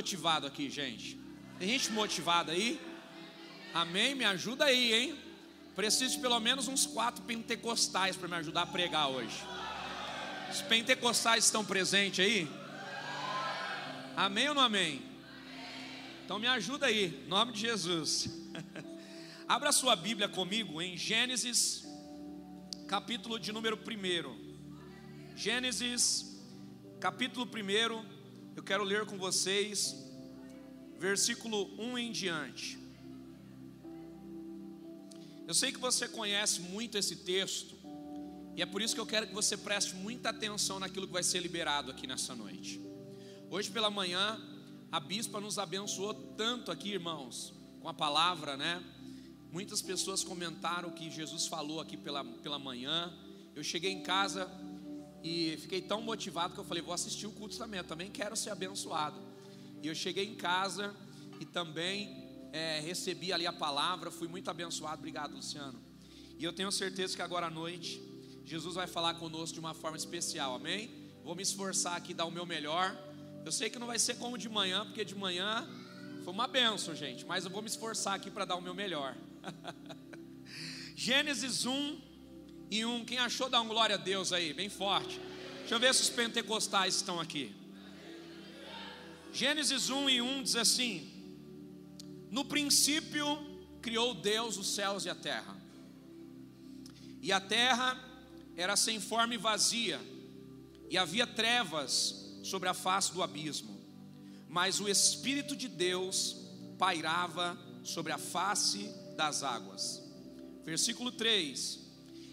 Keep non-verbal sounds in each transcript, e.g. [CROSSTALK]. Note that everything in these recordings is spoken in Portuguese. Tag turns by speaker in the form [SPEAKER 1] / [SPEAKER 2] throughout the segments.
[SPEAKER 1] motivado aqui, gente? Tem gente motivada aí? Amém? Me ajuda aí, hein? Preciso de pelo menos uns quatro pentecostais para me ajudar a pregar hoje. Os pentecostais estão presentes aí? Amém ou não amém? Então me ajuda aí, em nome de Jesus. [LAUGHS] Abra sua Bíblia comigo em Gênesis, capítulo de número 1. Gênesis, capítulo 1, eu quero ler com vocês, versículo 1 em diante. Eu sei que você conhece muito esse texto, e é por isso que eu quero que você preste muita atenção naquilo que vai ser liberado aqui nessa noite. Hoje pela manhã, a bispa nos abençoou tanto aqui, irmãos, com a palavra, né? Muitas pessoas comentaram o que Jesus falou aqui pela, pela manhã. Eu cheguei em casa e fiquei tão motivado que eu falei: vou assistir o culto também, eu também quero ser abençoado. E eu cheguei em casa e também é, recebi ali a palavra, fui muito abençoado. Obrigado, Luciano. E eu tenho certeza que agora à noite, Jesus vai falar conosco de uma forma especial, amém? Vou me esforçar aqui, dar o meu melhor. Eu sei que não vai ser como de manhã, porque de manhã foi uma benção, gente, mas eu vou me esforçar aqui para dar o meu melhor. [LAUGHS] Gênesis 1 e 1. Quem achou, dá um glória a Deus aí, bem forte. Deixa eu ver se os pentecostais estão aqui. Gênesis 1 e 1 diz assim: no princípio criou Deus os céus e a terra. E a terra era sem forma e vazia, e havia trevas sobre a face do abismo. Mas o Espírito de Deus pairava sobre a face das águas. Versículo 3: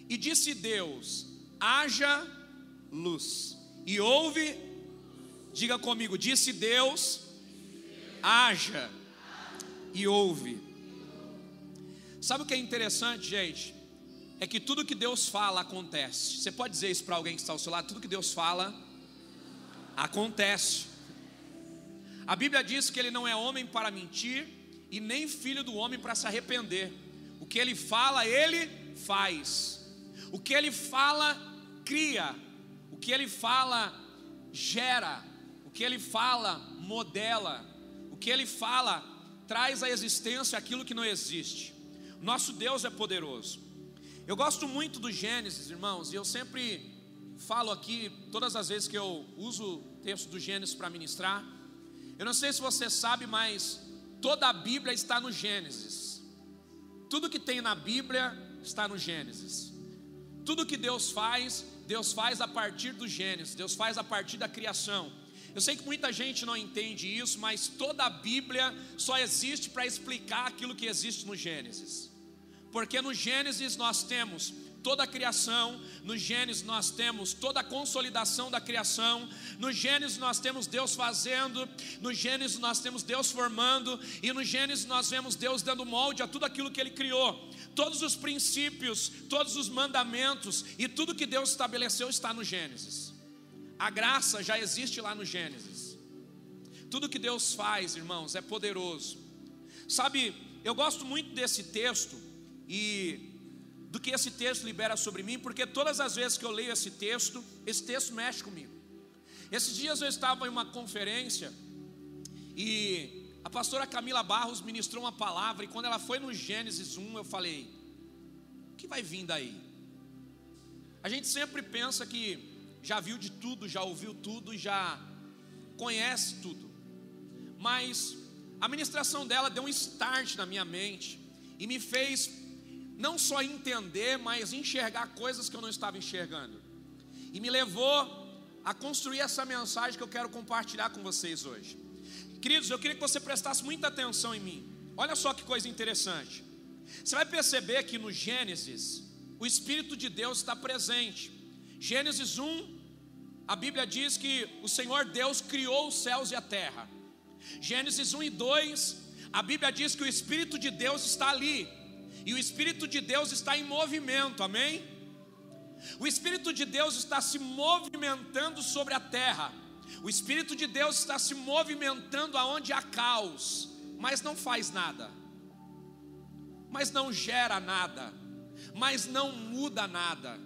[SPEAKER 1] E disse Deus: haja luz. E houve, diga comigo, disse Deus: haja e ouve. Sabe o que é interessante, gente? É que tudo que Deus fala acontece. Você pode dizer isso para alguém que está ao seu lado: tudo que Deus fala acontece. A Bíblia diz que Ele não é homem para mentir e nem filho do homem para se arrepender. O que Ele fala, Ele faz. O que Ele fala, cria. O que Ele fala, gera. O que Ele fala, modela. O que Ele fala, traz à existência aquilo que não existe. Nosso Deus é poderoso. Eu gosto muito do Gênesis, irmãos, e eu sempre falo aqui, todas as vezes que eu uso o texto do Gênesis para ministrar. Eu não sei se você sabe, mas toda a Bíblia está no Gênesis. Tudo que tem na Bíblia está no Gênesis. Tudo que Deus faz, Deus faz a partir do Gênesis, Deus faz a partir da criação. Eu sei que muita gente não entende isso, mas toda a Bíblia só existe para explicar aquilo que existe no Gênesis. Porque no Gênesis nós temos toda a criação, no Gênesis nós temos toda a consolidação da criação, no Gênesis nós temos Deus fazendo, no Gênesis nós temos Deus formando, e no Gênesis nós vemos Deus dando molde a tudo aquilo que Ele criou. Todos os princípios, todos os mandamentos e tudo que Deus estabeleceu está no Gênesis. A graça já existe lá no Gênesis. Tudo que Deus faz, irmãos, é poderoso. Sabe, eu gosto muito desse texto e do que esse texto libera sobre mim, porque todas as vezes que eu leio esse texto, esse texto mexe comigo. Esses dias eu estava em uma conferência e a pastora Camila Barros ministrou uma palavra e quando ela foi no Gênesis 1, eu falei: "O que vai vir daí?" A gente sempre pensa que já viu de tudo, já ouviu tudo já conhece tudo. Mas a ministração dela deu um start na minha mente e me fez não só entender, mas enxergar coisas que eu não estava enxergando. E me levou a construir essa mensagem que eu quero compartilhar com vocês hoje. Queridos, eu queria que você prestasse muita atenção em mim. Olha só que coisa interessante. Você vai perceber que no Gênesis, o Espírito de Deus está presente. Gênesis 1, a Bíblia diz que o Senhor Deus criou os céus e a terra. Gênesis 1 e 2, a Bíblia diz que o Espírito de Deus está ali, e o Espírito de Deus está em movimento, amém? O Espírito de Deus está se movimentando sobre a terra, o Espírito de Deus está se movimentando aonde há caos, mas não faz nada, mas não gera nada, mas não muda nada.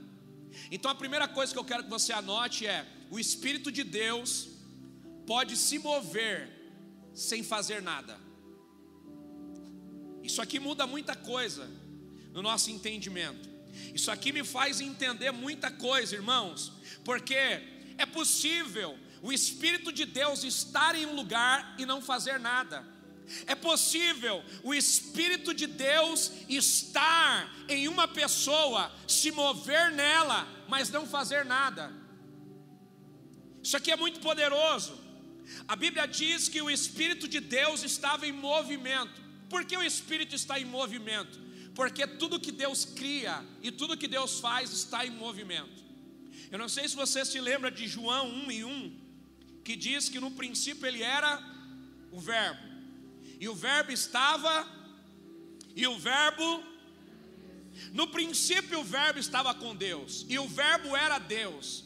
[SPEAKER 1] Então a primeira coisa que eu quero que você anote é: o Espírito de Deus pode se mover sem fazer nada. Isso aqui muda muita coisa no nosso entendimento. Isso aqui me faz entender muita coisa, irmãos, porque é possível o Espírito de Deus estar em um lugar e não fazer nada. É possível o Espírito de Deus estar em uma pessoa, se mover nela, mas não fazer nada. Isso aqui é muito poderoso. A Bíblia diz que o Espírito de Deus estava em movimento. Por que o Espírito está em movimento? Porque tudo que Deus cria e tudo que Deus faz está em movimento. Eu não sei se você se lembra de João 1 e 1, que diz que no princípio ele era o Verbo, e o Verbo estava, e o Verbo, no princípio o Verbo estava com Deus, e o Verbo era Deus,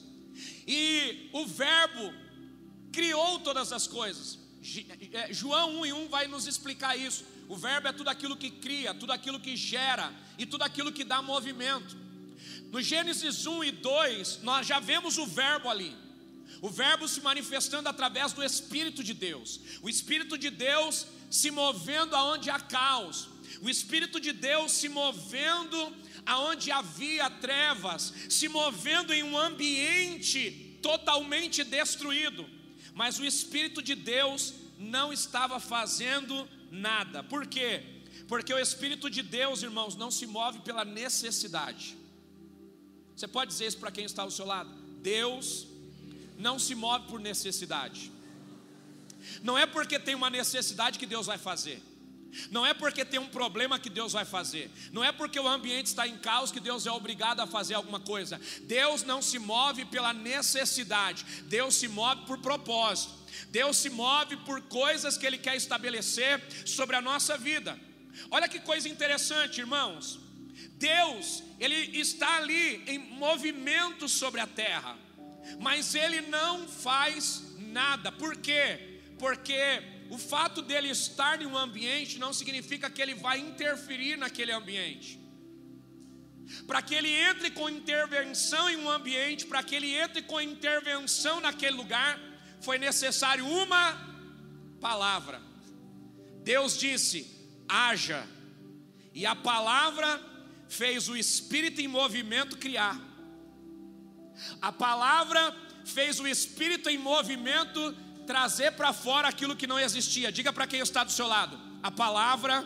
[SPEAKER 1] e o Verbo criou todas as coisas. É, João 1 e 1 vai nos explicar isso. O verbo é tudo aquilo que cria, tudo aquilo que gera e tudo aquilo que dá movimento. No Gênesis 1 e 2, nós já vemos o verbo ali. O verbo se manifestando através do Espírito de Deus. O Espírito de Deus se movendo aonde há caos. O Espírito de Deus se movendo aonde havia trevas, se movendo em um ambiente totalmente destruído. Mas o Espírito de Deus não estava fazendo nada. Por quê? Porque o Espírito de Deus, irmãos, não se move pela necessidade. Você pode dizer isso para quem está ao seu lado? Deus não se move por necessidade. Não é porque tem uma necessidade que Deus vai fazer. Não é porque tem um problema que Deus vai fazer. Não é porque o ambiente está em caos que Deus é obrigado a fazer alguma coisa. Deus não se move pela necessidade. Deus se move por propósito. Deus se move por coisas que Ele quer estabelecer sobre a nossa vida. Olha que coisa interessante, irmãos. Deus, Ele está ali em movimento sobre a terra, mas Ele não faz nada. Por quê? Porque o fato dele estar em um ambiente não significa que ele vai interferir naquele ambiente. Para que ele entre com intervenção em um ambiente, para que ele entre com intervenção naquele lugar, foi necessário uma palavra. Deus disse: haja, e a palavra fez o espírito em movimento criar. A palavra fez o espírito em movimento trazer para fora aquilo que não existia. Diga para quem está do seu lado: a palavra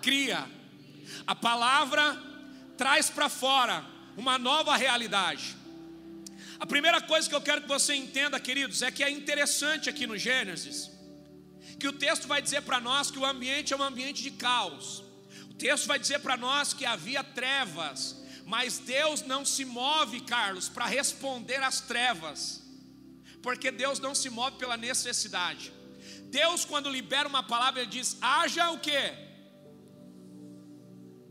[SPEAKER 1] cria, a palavra traz para fora uma nova realidade. A primeira coisa que eu quero que você entenda, queridos, é que é interessante aqui no Gênesis, que o texto vai dizer para nós que o ambiente é um ambiente de caos. O texto vai dizer para nós que havia trevas, mas Deus não se move, Carlos, para responder às trevas porque Deus não se move pela necessidade. Deus, quando libera uma palavra, ele diz: haja o que?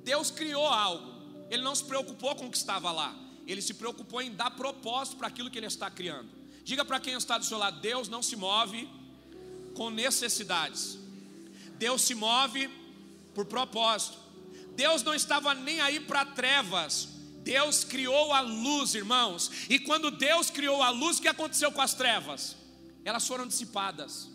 [SPEAKER 1] Deus criou algo, ele não se preocupou com o que estava lá, ele se preocupou em dar propósito para aquilo que ele está criando. Diga para quem está do seu lado: Deus não se move com necessidades, Deus se move por propósito. Deus não estava nem aí para trevas, Deus criou a luz, irmãos, e quando Deus criou a luz, o que aconteceu com as trevas? Elas foram dissipadas.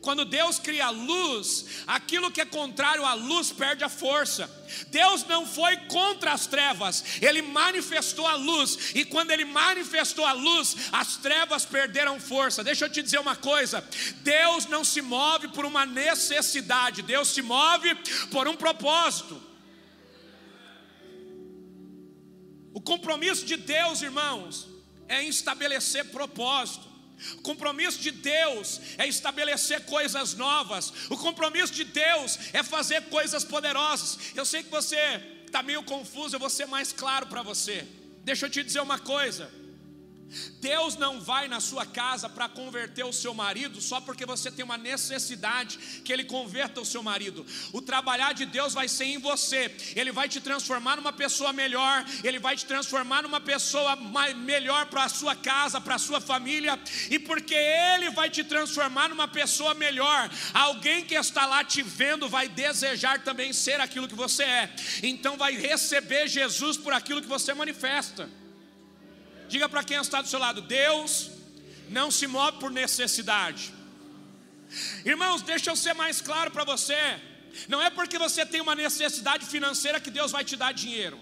[SPEAKER 1] Quando Deus cria a luz, aquilo que é contrário à luz perde a força. Deus não foi contra as trevas, Ele manifestou a luz, e quando Ele manifestou a luz, as trevas perderam força. Deixa eu te dizer uma coisa: Deus não se move por uma necessidade, Deus se move por um propósito. O compromisso de Deus, irmãos, é estabelecer propósito. O compromisso de Deus é estabelecer coisas novas. O compromisso de Deus é fazer coisas poderosas. Eu sei que você está meio confuso, eu vou ser mais claro para você. Deixa eu te dizer uma coisa. Deus não vai na sua casa para converter o seu marido só porque você tem uma necessidade que ele converta o seu marido. O trabalhar de Deus vai ser em você. Ele vai te transformar numa pessoa melhor, ele vai te transformar numa pessoa melhor para a sua casa, para a sua família, e porque ele vai te transformar numa pessoa melhor, alguém que está lá te vendo vai desejar também ser aquilo que você é. Então vai receber Jesus por aquilo que você manifesta. Diga para quem está do seu lado: Deus não se move por necessidade, Irmãos, deixa eu ser mais claro para você. Não é porque você tem uma necessidade financeira que Deus vai te dar dinheiro.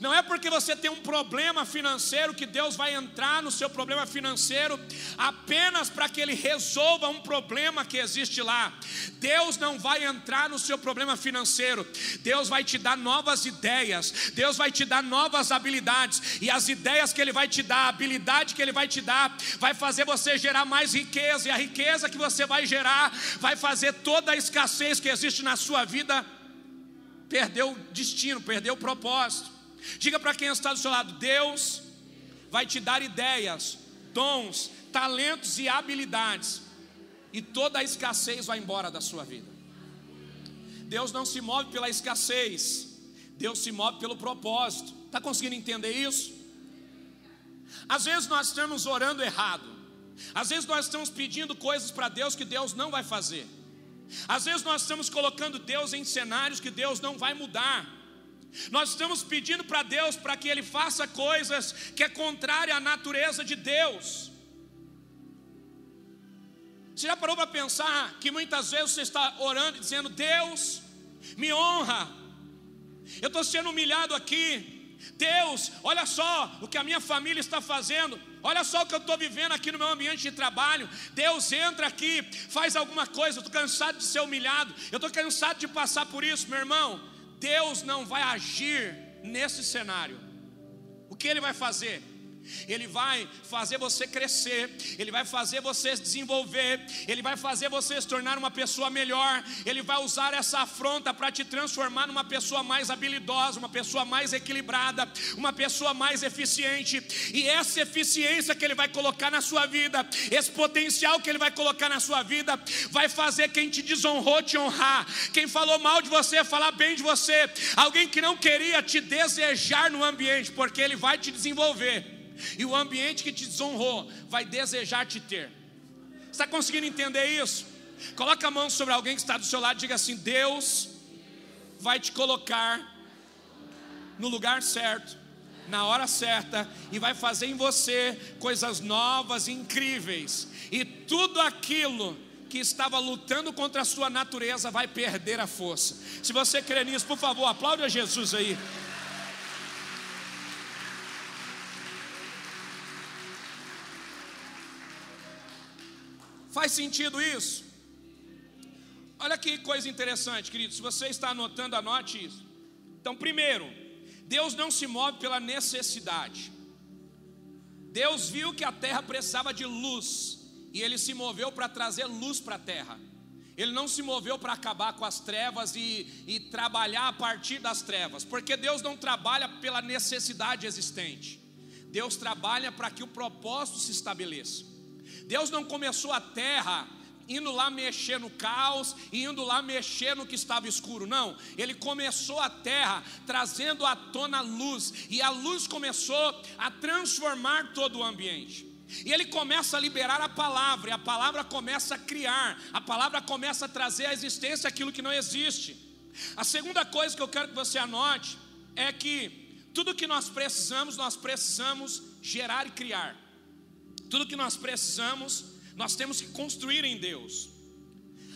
[SPEAKER 1] Não é porque você tem um problema financeiro que Deus vai entrar no seu problema financeiro apenas para que Ele resolva um problema que existe lá. Deus não vai entrar no seu problema financeiro. Deus vai te dar novas ideias. Deus vai te dar novas habilidades. E as ideias que Ele vai te dar, a habilidade que Ele vai te dar, vai fazer você gerar mais riqueza. E a riqueza que você vai gerar vai fazer toda a escassez que existe na sua vida perder o destino, perder o propósito. Diga para quem está do seu lado: Deus vai te dar ideias, dons, talentos e habilidades, e toda a escassez vai embora da sua vida. Deus não se move pela escassez, Deus se move pelo propósito. Está conseguindo entender isso? Às vezes nós estamos orando errado, às vezes nós estamos pedindo coisas para Deus que Deus não vai fazer, às vezes nós estamos colocando Deus em cenários que Deus não vai mudar. Nós estamos pedindo para Deus para que Ele faça coisas que é contrária à natureza de Deus. Você já parou para pensar que muitas vezes você está orando e dizendo: Deus, me honra, eu estou sendo humilhado aqui. Deus, olha só o que a minha família está fazendo. Olha só o que eu estou vivendo aqui no meu ambiente de trabalho. Deus entra aqui, faz alguma coisa. Eu estou cansado de ser humilhado. Eu estou cansado de passar por isso, meu irmão. Deus não vai agir nesse cenário. O que ele vai fazer? Ele vai fazer você crescer, Ele vai fazer você se desenvolver, Ele vai fazer você se tornar uma pessoa melhor, Ele vai usar essa afronta para te transformar numa pessoa mais habilidosa, uma pessoa mais equilibrada, uma pessoa mais eficiente, e essa eficiência que Ele vai colocar na sua vida, esse potencial que Ele vai colocar na sua vida, vai fazer quem te desonrou te honrar, quem falou mal de você falar bem de você, alguém que não queria te desejar no ambiente, porque Ele vai te desenvolver e o ambiente que te desonrou vai desejar te ter. Está conseguindo entender isso? Coloca a mão sobre alguém que está do seu lado e diga assim: Deus vai te colocar no lugar certo, na hora certa, e vai fazer em você coisas novas, incríveis, e tudo aquilo que estava lutando contra a sua natureza vai perder a força. Se você crê nisso, por favor, aplaude a Jesus aí. Faz sentido isso? Olha que coisa interessante, querido. Se você está anotando, anote isso. Então, primeiro, Deus não se move pela necessidade. Deus viu que a terra precisava de luz e ele se moveu para trazer luz para a terra. Ele não se moveu para acabar com as trevas e, e, trabalhar a partir das trevas, porque Deus não trabalha pela necessidade existente, Deus trabalha para que o propósito se estabeleça. Deus não começou a terra indo lá mexer no caos indo lá mexer no que estava escuro, não. Ele começou a terra trazendo à tona luz, e a luz começou a transformar todo o ambiente. E ele começa a liberar a palavra, e a palavra começa a criar, a palavra começa a trazer à existência aquilo que não existe. A segunda coisa que eu quero que você anote é que tudo que nós precisamos, nós precisamos gerar e criar. Tudo que nós precisamos, nós temos que construir em Deus.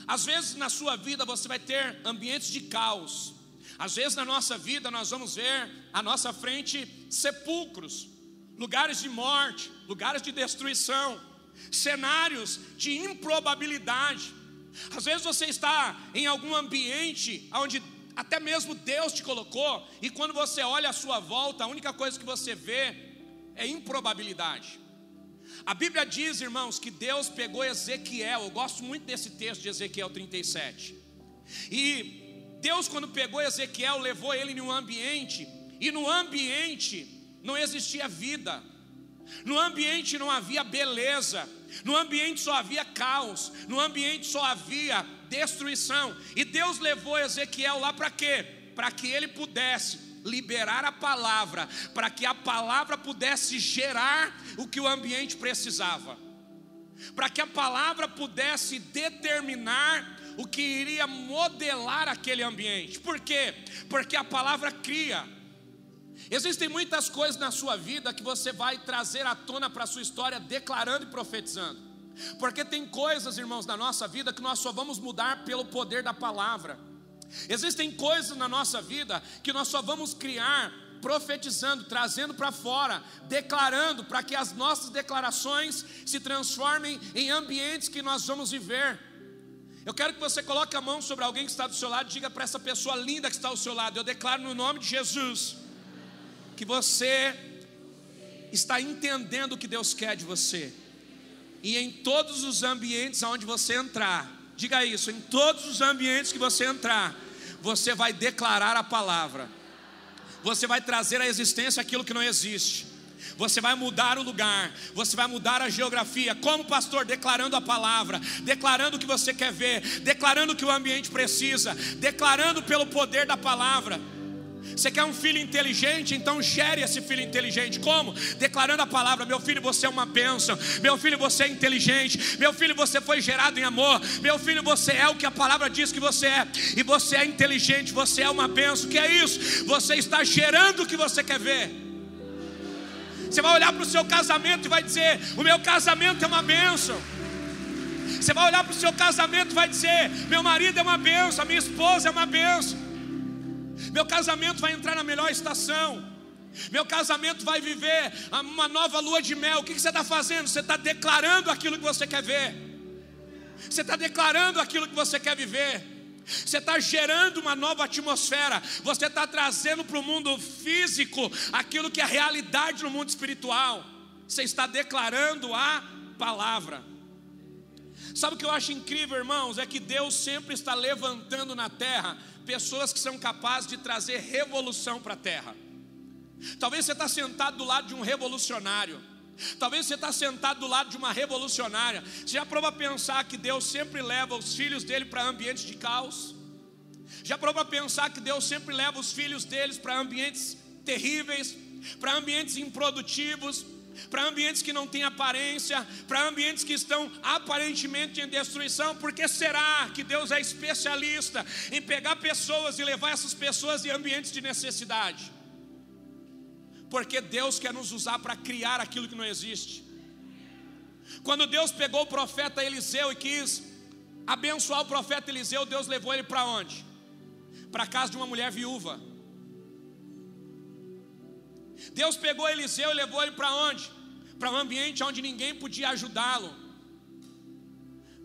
[SPEAKER 1] Às vezes na sua vida você vai ter ambientes de caos. Às vezes na nossa vida nós vamos ver à nossa frente sepulcros, lugares de morte, lugares de destruição, cenários de improbabilidade. Às vezes você está em algum ambiente onde até mesmo Deus te colocou, e quando você olha à sua volta, a única coisa que você vê é improbabilidade. A Bíblia diz, irmãos, que Deus pegou Ezequiel, eu gosto muito desse texto de Ezequiel 37. E Deus, quando pegou Ezequiel, levou ele em um ambiente, e no ambiente não existia vida, no ambiente não havia beleza, no ambiente só havia caos, no ambiente só havia destruição. E Deus levou Ezequiel lá para quê? Para que ele pudesse liberar a palavra, para que a palavra pudesse gerar o que o ambiente precisava, para que a palavra pudesse determinar o que iria modelar aquele ambiente. Por quê? Porque a palavra cria. Existem muitas coisas na sua vida que você vai trazer à tona para a sua história, declarando e profetizando. Porque tem coisas, irmãos, na nossa vida que nós só vamos mudar pelo poder da palavra. Existem coisas na nossa vida que nós só vamos criar profetizando, trazendo para fora, declarando, para que as nossas declarações se transformem em ambientes que nós vamos viver. Eu quero que você coloque a mão sobre alguém que está do seu lado e diga para essa pessoa linda que está ao seu lado: Eu declaro no nome de Jesus que você está entendendo o que Deus quer de você. E em todos os ambientes onde você entrar, diga isso, em todos os ambientes que você entrar, você vai declarar a palavra. Você vai trazer à existência aquilo que não existe. Você vai mudar o lugar, você vai mudar a geografia, como pastor, declarando a palavra, declarando o que você quer ver, declarando o que o ambiente precisa, declarando pelo poder da palavra. Você quer um filho inteligente? Então gere esse filho inteligente. Como? Declarando a palavra: Meu filho, você é uma bênção. Meu filho, você é inteligente. Meu filho, você foi gerado em amor. Meu filho, você é o que a palavra diz que você é. E você é inteligente, você é uma bênção. Que é isso? Você está gerando o que você quer ver. Você vai olhar para o seu casamento e vai dizer: O meu casamento é uma bênção. Você vai olhar para o seu casamento e vai dizer: Meu marido é uma bênção, a minha esposa é uma bênção. Meu casamento vai entrar na melhor estação. Meu casamento vai viver uma nova lua de mel. O que você está fazendo? Você está declarando aquilo que você quer ver. Você está declarando aquilo que você quer viver. Você está gerando uma nova atmosfera. Você está trazendo para o mundo físico aquilo que é realidade no mundo espiritual. Você está declarando a palavra. Sabe o que eu acho incrível, irmãos? É que Deus sempre está levantando na terra pessoas que são capazes de trazer revolução para a terra. Talvez você está sentado do lado de um revolucionário. Talvez você está sentado do lado de uma revolucionária. Você já prova pensar que Deus sempre leva os filhos dele para ambientes de caos? Já prova pensar que Deus sempre leva os filhos deles para ambientes terríveis, para ambientes improdutivos, para ambientes que não têm aparência, para ambientes que estão aparentemente em destruição, porque será que Deus é especialista em pegar pessoas e levar essas pessoas em ambientes de necessidade? Porque Deus quer nos usar para criar aquilo que não existe. Quando Deus pegou o profeta Eliseu e quis abençoar o profeta Eliseu, Deus levou ele para onde? Para a casa de uma mulher viúva. Deus pegou Eliseu e levou ele para onde? Para um ambiente onde ninguém podia ajudá-lo.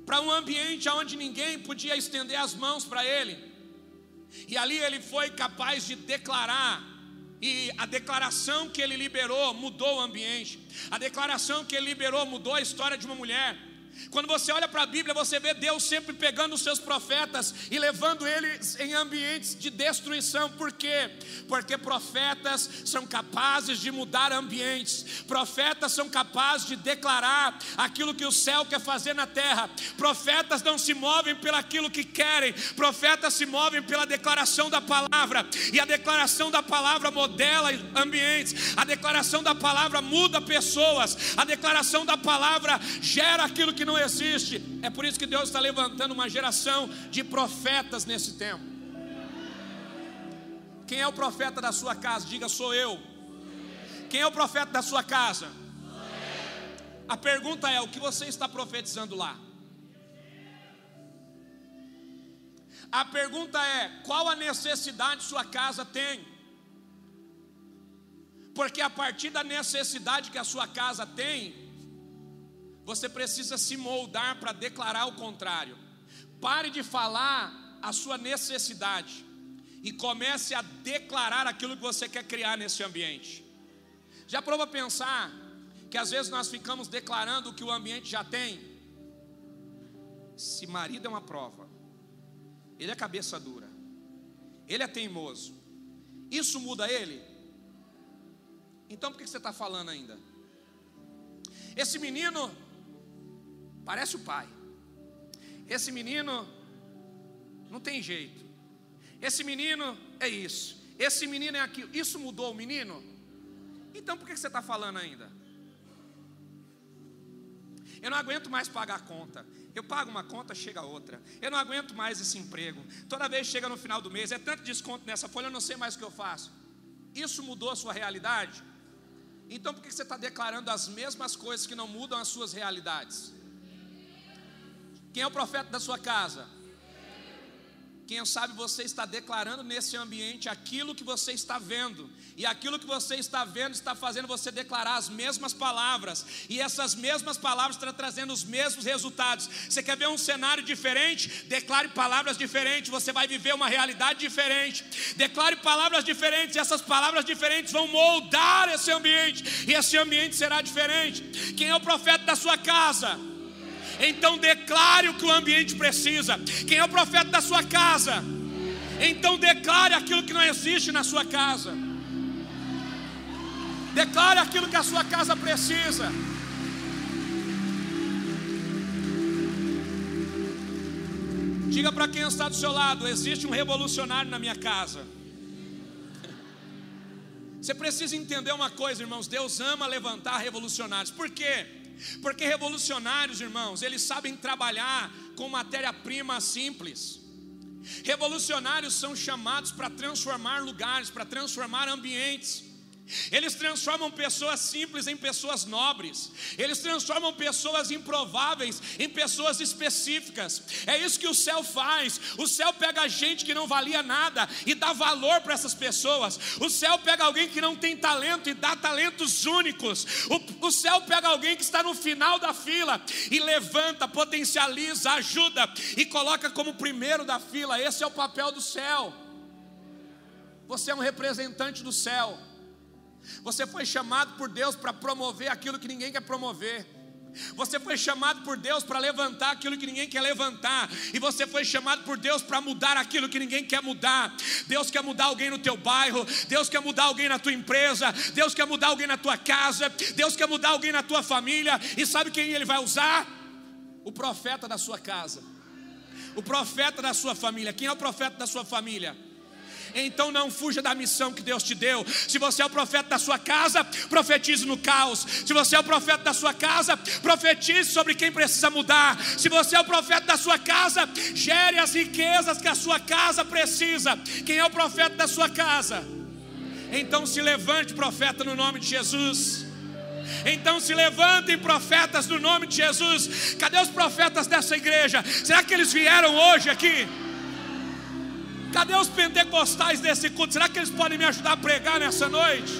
[SPEAKER 1] Para um ambiente onde ninguém podia estender as mãos para ele. E ali ele foi capaz de declarar e a declaração que ele liberou mudou o ambiente. A declaração que ele liberou mudou a história de uma mulher. Quando você olha para a Bíblia, você vê Deus sempre pegando os seus profetas e levando eles em ambientes de destruição. Por quê? Porque profetas são capazes de mudar ambientes, profetas são capazes de declarar aquilo que o céu quer fazer na terra. Profetas não se movem pelo aquilo que querem, profetas se movem pela declaração da palavra, e a declaração da palavra modela ambientes, a declaração da palavra muda pessoas, a declaração da palavra gera aquilo que que não existe. É por isso que Deus está levantando uma geração de profetas nesse tempo. Quem é o profeta da sua casa? Diga, sou eu. Quem é o profeta da sua casa? A pergunta é: o que você está profetizando lá? A pergunta é: qual a necessidade sua casa tem? Porque a partir da necessidade que a sua casa tem, você precisa se moldar para declarar o contrário. Pare de falar a sua necessidade e comece a declarar aquilo que você quer criar nesse ambiente. Já prova pensar que às vezes nós ficamos declarando o que o ambiente já tem? Se marido é uma prova, ele é cabeça dura, ele é teimoso, isso muda ele? Então por que você está falando ainda? Esse menino Parece o pai. Esse menino não tem jeito. Esse menino é isso. Esse menino é aquilo. Isso mudou o menino? Então por que você está falando ainda? Eu não aguento mais pagar a conta. Eu pago uma conta, chega outra. Eu não aguento mais esse emprego. Toda vez chega no final do mês, é tanto desconto nessa folha, eu não sei mais o que eu faço. Isso mudou a sua realidade? Então por que você está declarando as mesmas coisas que não mudam as suas realidades? Quem é o profeta da sua casa? Quem sabe você está declarando nesse ambiente aquilo que você está vendo, e aquilo que você está vendo está fazendo você declarar as mesmas palavras, e essas mesmas palavras estão trazendo os mesmos resultados. Você quer ver um cenário diferente? Declare palavras diferentes, você vai viver uma realidade diferente. Declare palavras diferentes, e essas palavras diferentes vão moldar esse ambiente, e esse ambiente será diferente. Quem é o profeta da sua casa? Então declare o que o ambiente precisa. Quem é o profeta da sua casa? Então declare aquilo que não existe na sua casa. Declare aquilo que a sua casa precisa. Diga para quem está do seu lado: existe um revolucionário na minha casa. Você precisa entender uma coisa, irmãos: Deus ama levantar revolucionários. Por quê? Porque revolucionários, irmãos, eles sabem trabalhar com matéria-prima simples. Revolucionários são chamados para transformar lugares, para transformar ambientes. Eles transformam pessoas simples em pessoas nobres. Eles transformam pessoas improváveis em pessoas específicas. É isso que o céu faz. O céu pega gente que não valia nada e dá valor para essas pessoas. O céu pega alguém que não tem talento e dá talentos únicos. O, o céu pega alguém que está no final da fila e levanta, potencializa, ajuda e coloca como primeiro da fila. Esse é o papel do céu. Você é um representante do céu. Você foi chamado por Deus para promover aquilo que ninguém quer promover. Você foi chamado por Deus para levantar aquilo que ninguém quer levantar, e você foi chamado por Deus para mudar aquilo que ninguém quer mudar. Deus quer mudar alguém no teu bairro, Deus quer mudar alguém na tua empresa, Deus quer mudar alguém na tua casa, Deus quer mudar alguém na tua família, e sabe quem ele vai usar? O profeta da sua casa, o profeta da sua família. Quem é o profeta da sua família? Então não fuja da missão que Deus te deu. Se você é o profeta da sua casa, profetize no caos. Se você é o profeta da sua casa, profetize sobre quem precisa mudar. Se você é o profeta da sua casa, gere as riquezas que a sua casa precisa. Quem é o profeta da sua casa? Então se levante, profeta, no nome de Jesus. Então se levantem profetas no nome de Jesus. Cadê os profetas dessa igreja? Será que eles vieram hoje aqui? Cadê os pentecostais desse culto? Será que eles podem me ajudar a pregar nessa noite?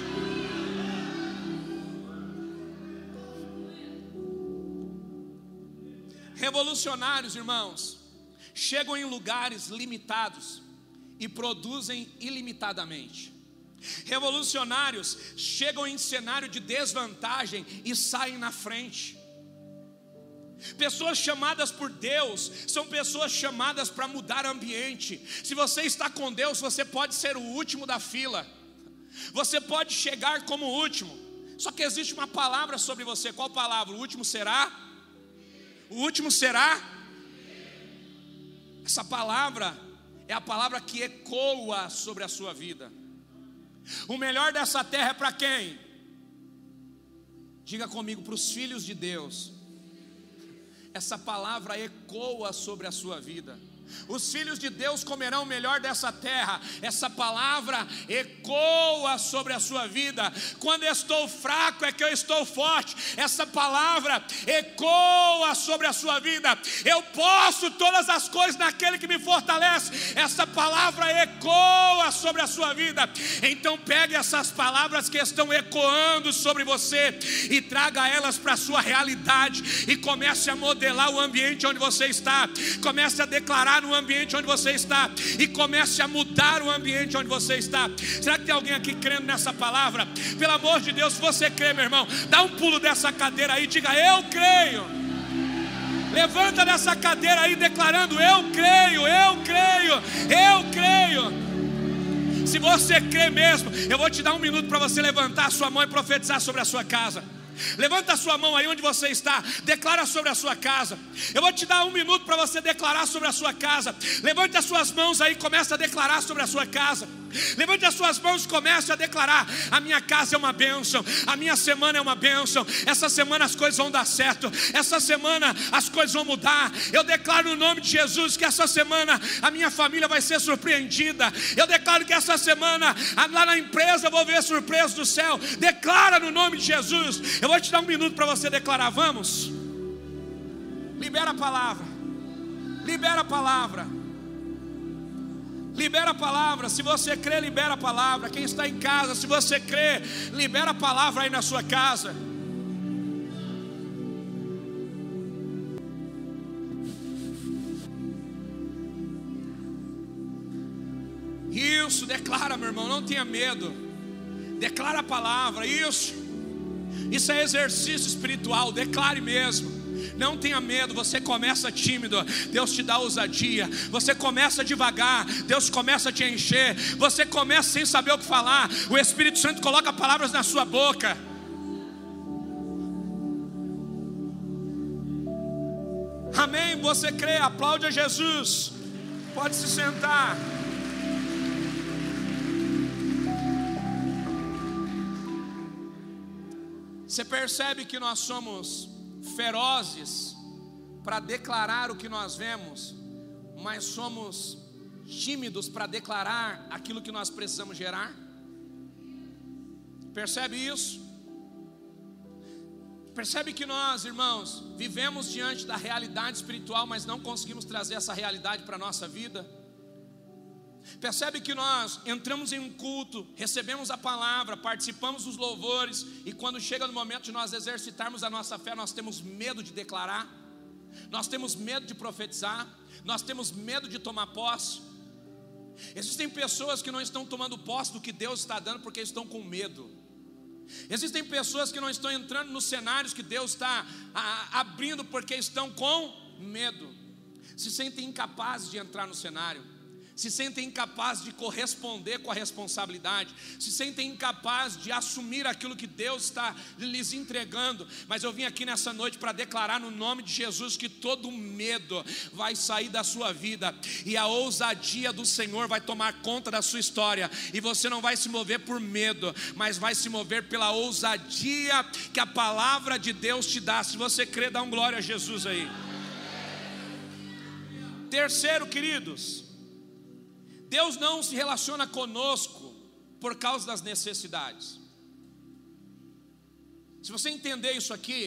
[SPEAKER 1] Revolucionários, irmãos, chegam em lugares limitados e produzem ilimitadamente. Revolucionários chegam em cenário de desvantagem e saem na frente. Pessoas chamadas por Deus são pessoas chamadas para mudar ambiente. Se você está com Deus, você pode ser o último da fila. Você pode chegar como último. Só que existe uma palavra sobre você. Qual palavra? O último será? O último será? Essa palavra é a palavra que ecoa sobre a sua vida. O melhor dessa terra é para quem? Diga comigo, para os filhos de Deus essa palavra ecoa sobre a sua vida. Os filhos de Deus comerão o melhor dessa terra. Essa palavra ecoa sobre a sua vida. Quando estou fraco é que eu estou forte. Essa palavra ecoa sobre a sua vida. Eu posso todas as coisas naquele que me fortalece. Essa palavra ecoa sobre a sua vida. Então pegue essas palavras que estão ecoando sobre você e traga elas para a sua realidade e comece a modelar o ambiente onde você está. Comece a declarar no ambiente onde você está e comece a mudar o ambiente onde você está. Será que tem alguém aqui crendo nessa palavra? Pelo amor de Deus, se você crê, meu irmão, dá um pulo dessa cadeira aí diga: Eu creio. Levanta dessa cadeira aí declarando: Eu creio, eu creio, eu creio. Se você crê mesmo, eu vou te dar um minuto para você levantar a sua mão e profetizar sobre a sua casa. Levanta a sua mão aí onde você está, declara sobre a sua casa. Eu vou te dar um minuto para você declarar sobre a sua casa. Levante as suas mãos aí, começa a declarar sobre a sua casa. Levante as suas mãos e comece a declarar: a minha casa é uma bênção, a minha semana é uma bênção. Essa semana as coisas vão dar certo, essa semana as coisas vão mudar. Eu declaro no nome de Jesus que essa semana a minha família vai ser surpreendida. Eu declaro que essa semana lá na empresa eu vou ver surpresa do céu. Declara no nome de Jesus. Eu vou te dar um minuto para você declarar. Vamos. Libera a palavra. Libera a palavra. Libera a palavra. Se você crê, libera a palavra. Quem está em casa, se você crê, libera a palavra aí na sua casa. Isso, declara, meu irmão, não tenha medo. Declara a palavra, isso. Isso é exercício espiritual, declare mesmo. Não tenha medo, você começa tímido, Deus te dá ousadia. Você começa devagar, Deus começa a te encher. Você começa sem saber o que falar, o Espírito Santo coloca palavras na sua boca. Amém? Você crê, aplaude a Jesus. Pode se sentar. Você percebe que nós somos ferozes para declarar o que nós vemos, mas somos tímidos para declarar aquilo que nós precisamos gerar? Percebe isso? Percebe que nós, irmãos, vivemos diante da realidade espiritual, mas não conseguimos trazer essa realidade para a nossa vida? Percebe que nós entramos em um culto, recebemos a palavra, participamos dos louvores, e quando chega no momento de nós exercitarmos a nossa fé, nós temos medo de declarar, nós temos medo de profetizar, nós temos medo de tomar posse. Existem pessoas que não estão tomando posse do que Deus está dando porque estão com medo. Existem pessoas que não estão entrando nos cenários que Deus está a, abrindo porque estão com medo, se sentem incapazes de entrar no cenário se sentem incapazes de corresponder com a responsabilidade, se sentem incapazes de assumir aquilo que Deus está lhes entregando. Mas eu vim aqui nessa noite para declarar no nome de Jesus que todo medo vai sair da sua vida e a ousadia do Senhor vai tomar conta da sua história, e você não vai se mover por medo, mas vai se mover pela ousadia que a palavra de Deus te dá. Se você crê, dá um glória a Jesus aí. Terceiro, queridos, Deus não se relaciona conosco por causa das necessidades. Se você entender isso aqui,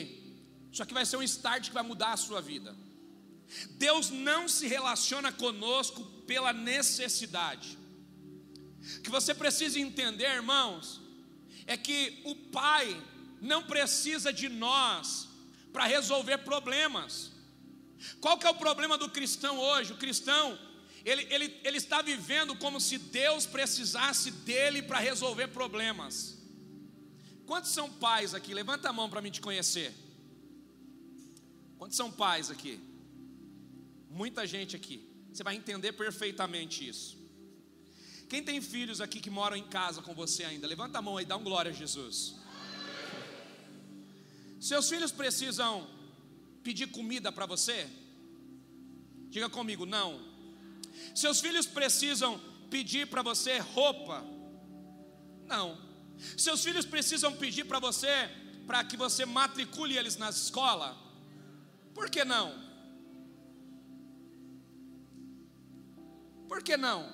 [SPEAKER 1] isso aqui vai ser um start que vai mudar a sua vida. Deus não se relaciona conosco pela necessidade. O que você precisa entender, irmãos, é que o Pai não precisa de nós para resolver problemas. Qual que é o problema do cristão hoje? O cristão ele, ele, ele está vivendo como se Deus precisasse dele para resolver problemas. Quantos são pais aqui? Levanta a mão para mim te conhecer. Quantos são pais aqui? Muita gente aqui. Você vai entender perfeitamente isso. Quem tem filhos aqui que moram em casa com você ainda? Levanta a mão aí, dá um glória a Jesus. Seus filhos precisam pedir comida para você? Diga comigo, não. Seus filhos precisam pedir para você roupa? Não. Seus filhos precisam pedir para você para que você matricule eles na escola? Por que não? Por que não?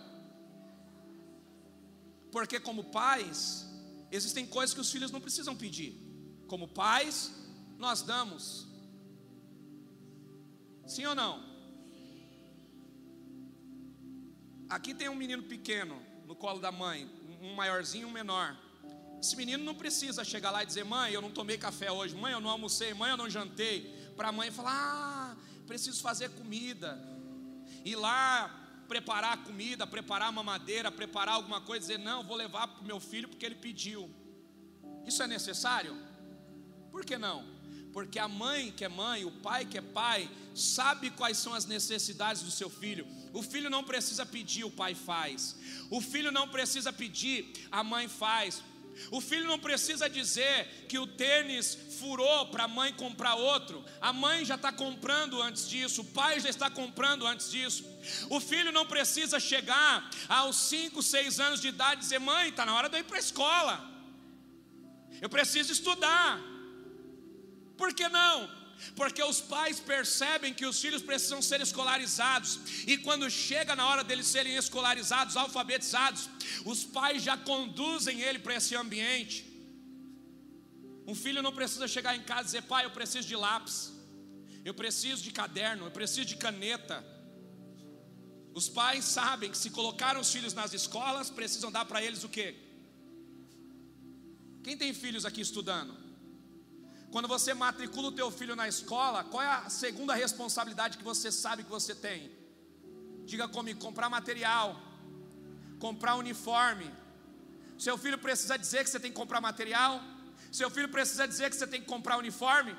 [SPEAKER 1] Porque como pais, existem coisas que os filhos não precisam pedir. Como pais, nós damos. Sim ou não? Aqui tem um menino pequeno no colo da mãe, um maiorzinho e um menor. Esse menino não precisa chegar lá e dizer: Mãe, eu não tomei café hoje, mãe, eu não almocei, mãe, eu não jantei. Para a mãe falar: Ah, preciso fazer comida. Ir lá preparar a comida, preparar a mamadeira, preparar alguma coisa, dizer: Não, vou levar para o meu filho porque ele pediu. Isso é necessário? Por que não? Porque a mãe que é mãe, o pai que é pai, sabe quais são as necessidades do seu filho. O filho não precisa pedir, o pai faz. O filho não precisa pedir, a mãe faz. O filho não precisa dizer que o tênis furou para a mãe comprar outro. A mãe já está comprando antes disso, o pai já está comprando antes disso. O filho não precisa chegar aos 5, 6 anos de idade e dizer: Mãe, está na hora de eu ir para a escola. Eu preciso estudar. Por que não? Porque os pais percebem que os filhos precisam ser escolarizados, e quando chega na hora deles serem escolarizados, alfabetizados, os pais já conduzem ele para esse ambiente. Um filho não precisa chegar em casa e dizer: pai, eu preciso de lápis, eu preciso de caderno, eu preciso de caneta. Os pais sabem que se colocaram os filhos nas escolas, precisam dar para eles o quê? Quem tem filhos aqui estudando? Quando você matricula o teu filho na escola, qual é a segunda responsabilidade que você sabe que você tem? Diga comigo, comprar material, comprar uniforme. Seu filho precisa dizer que você tem que comprar material? Seu filho precisa dizer que você tem que comprar uniforme?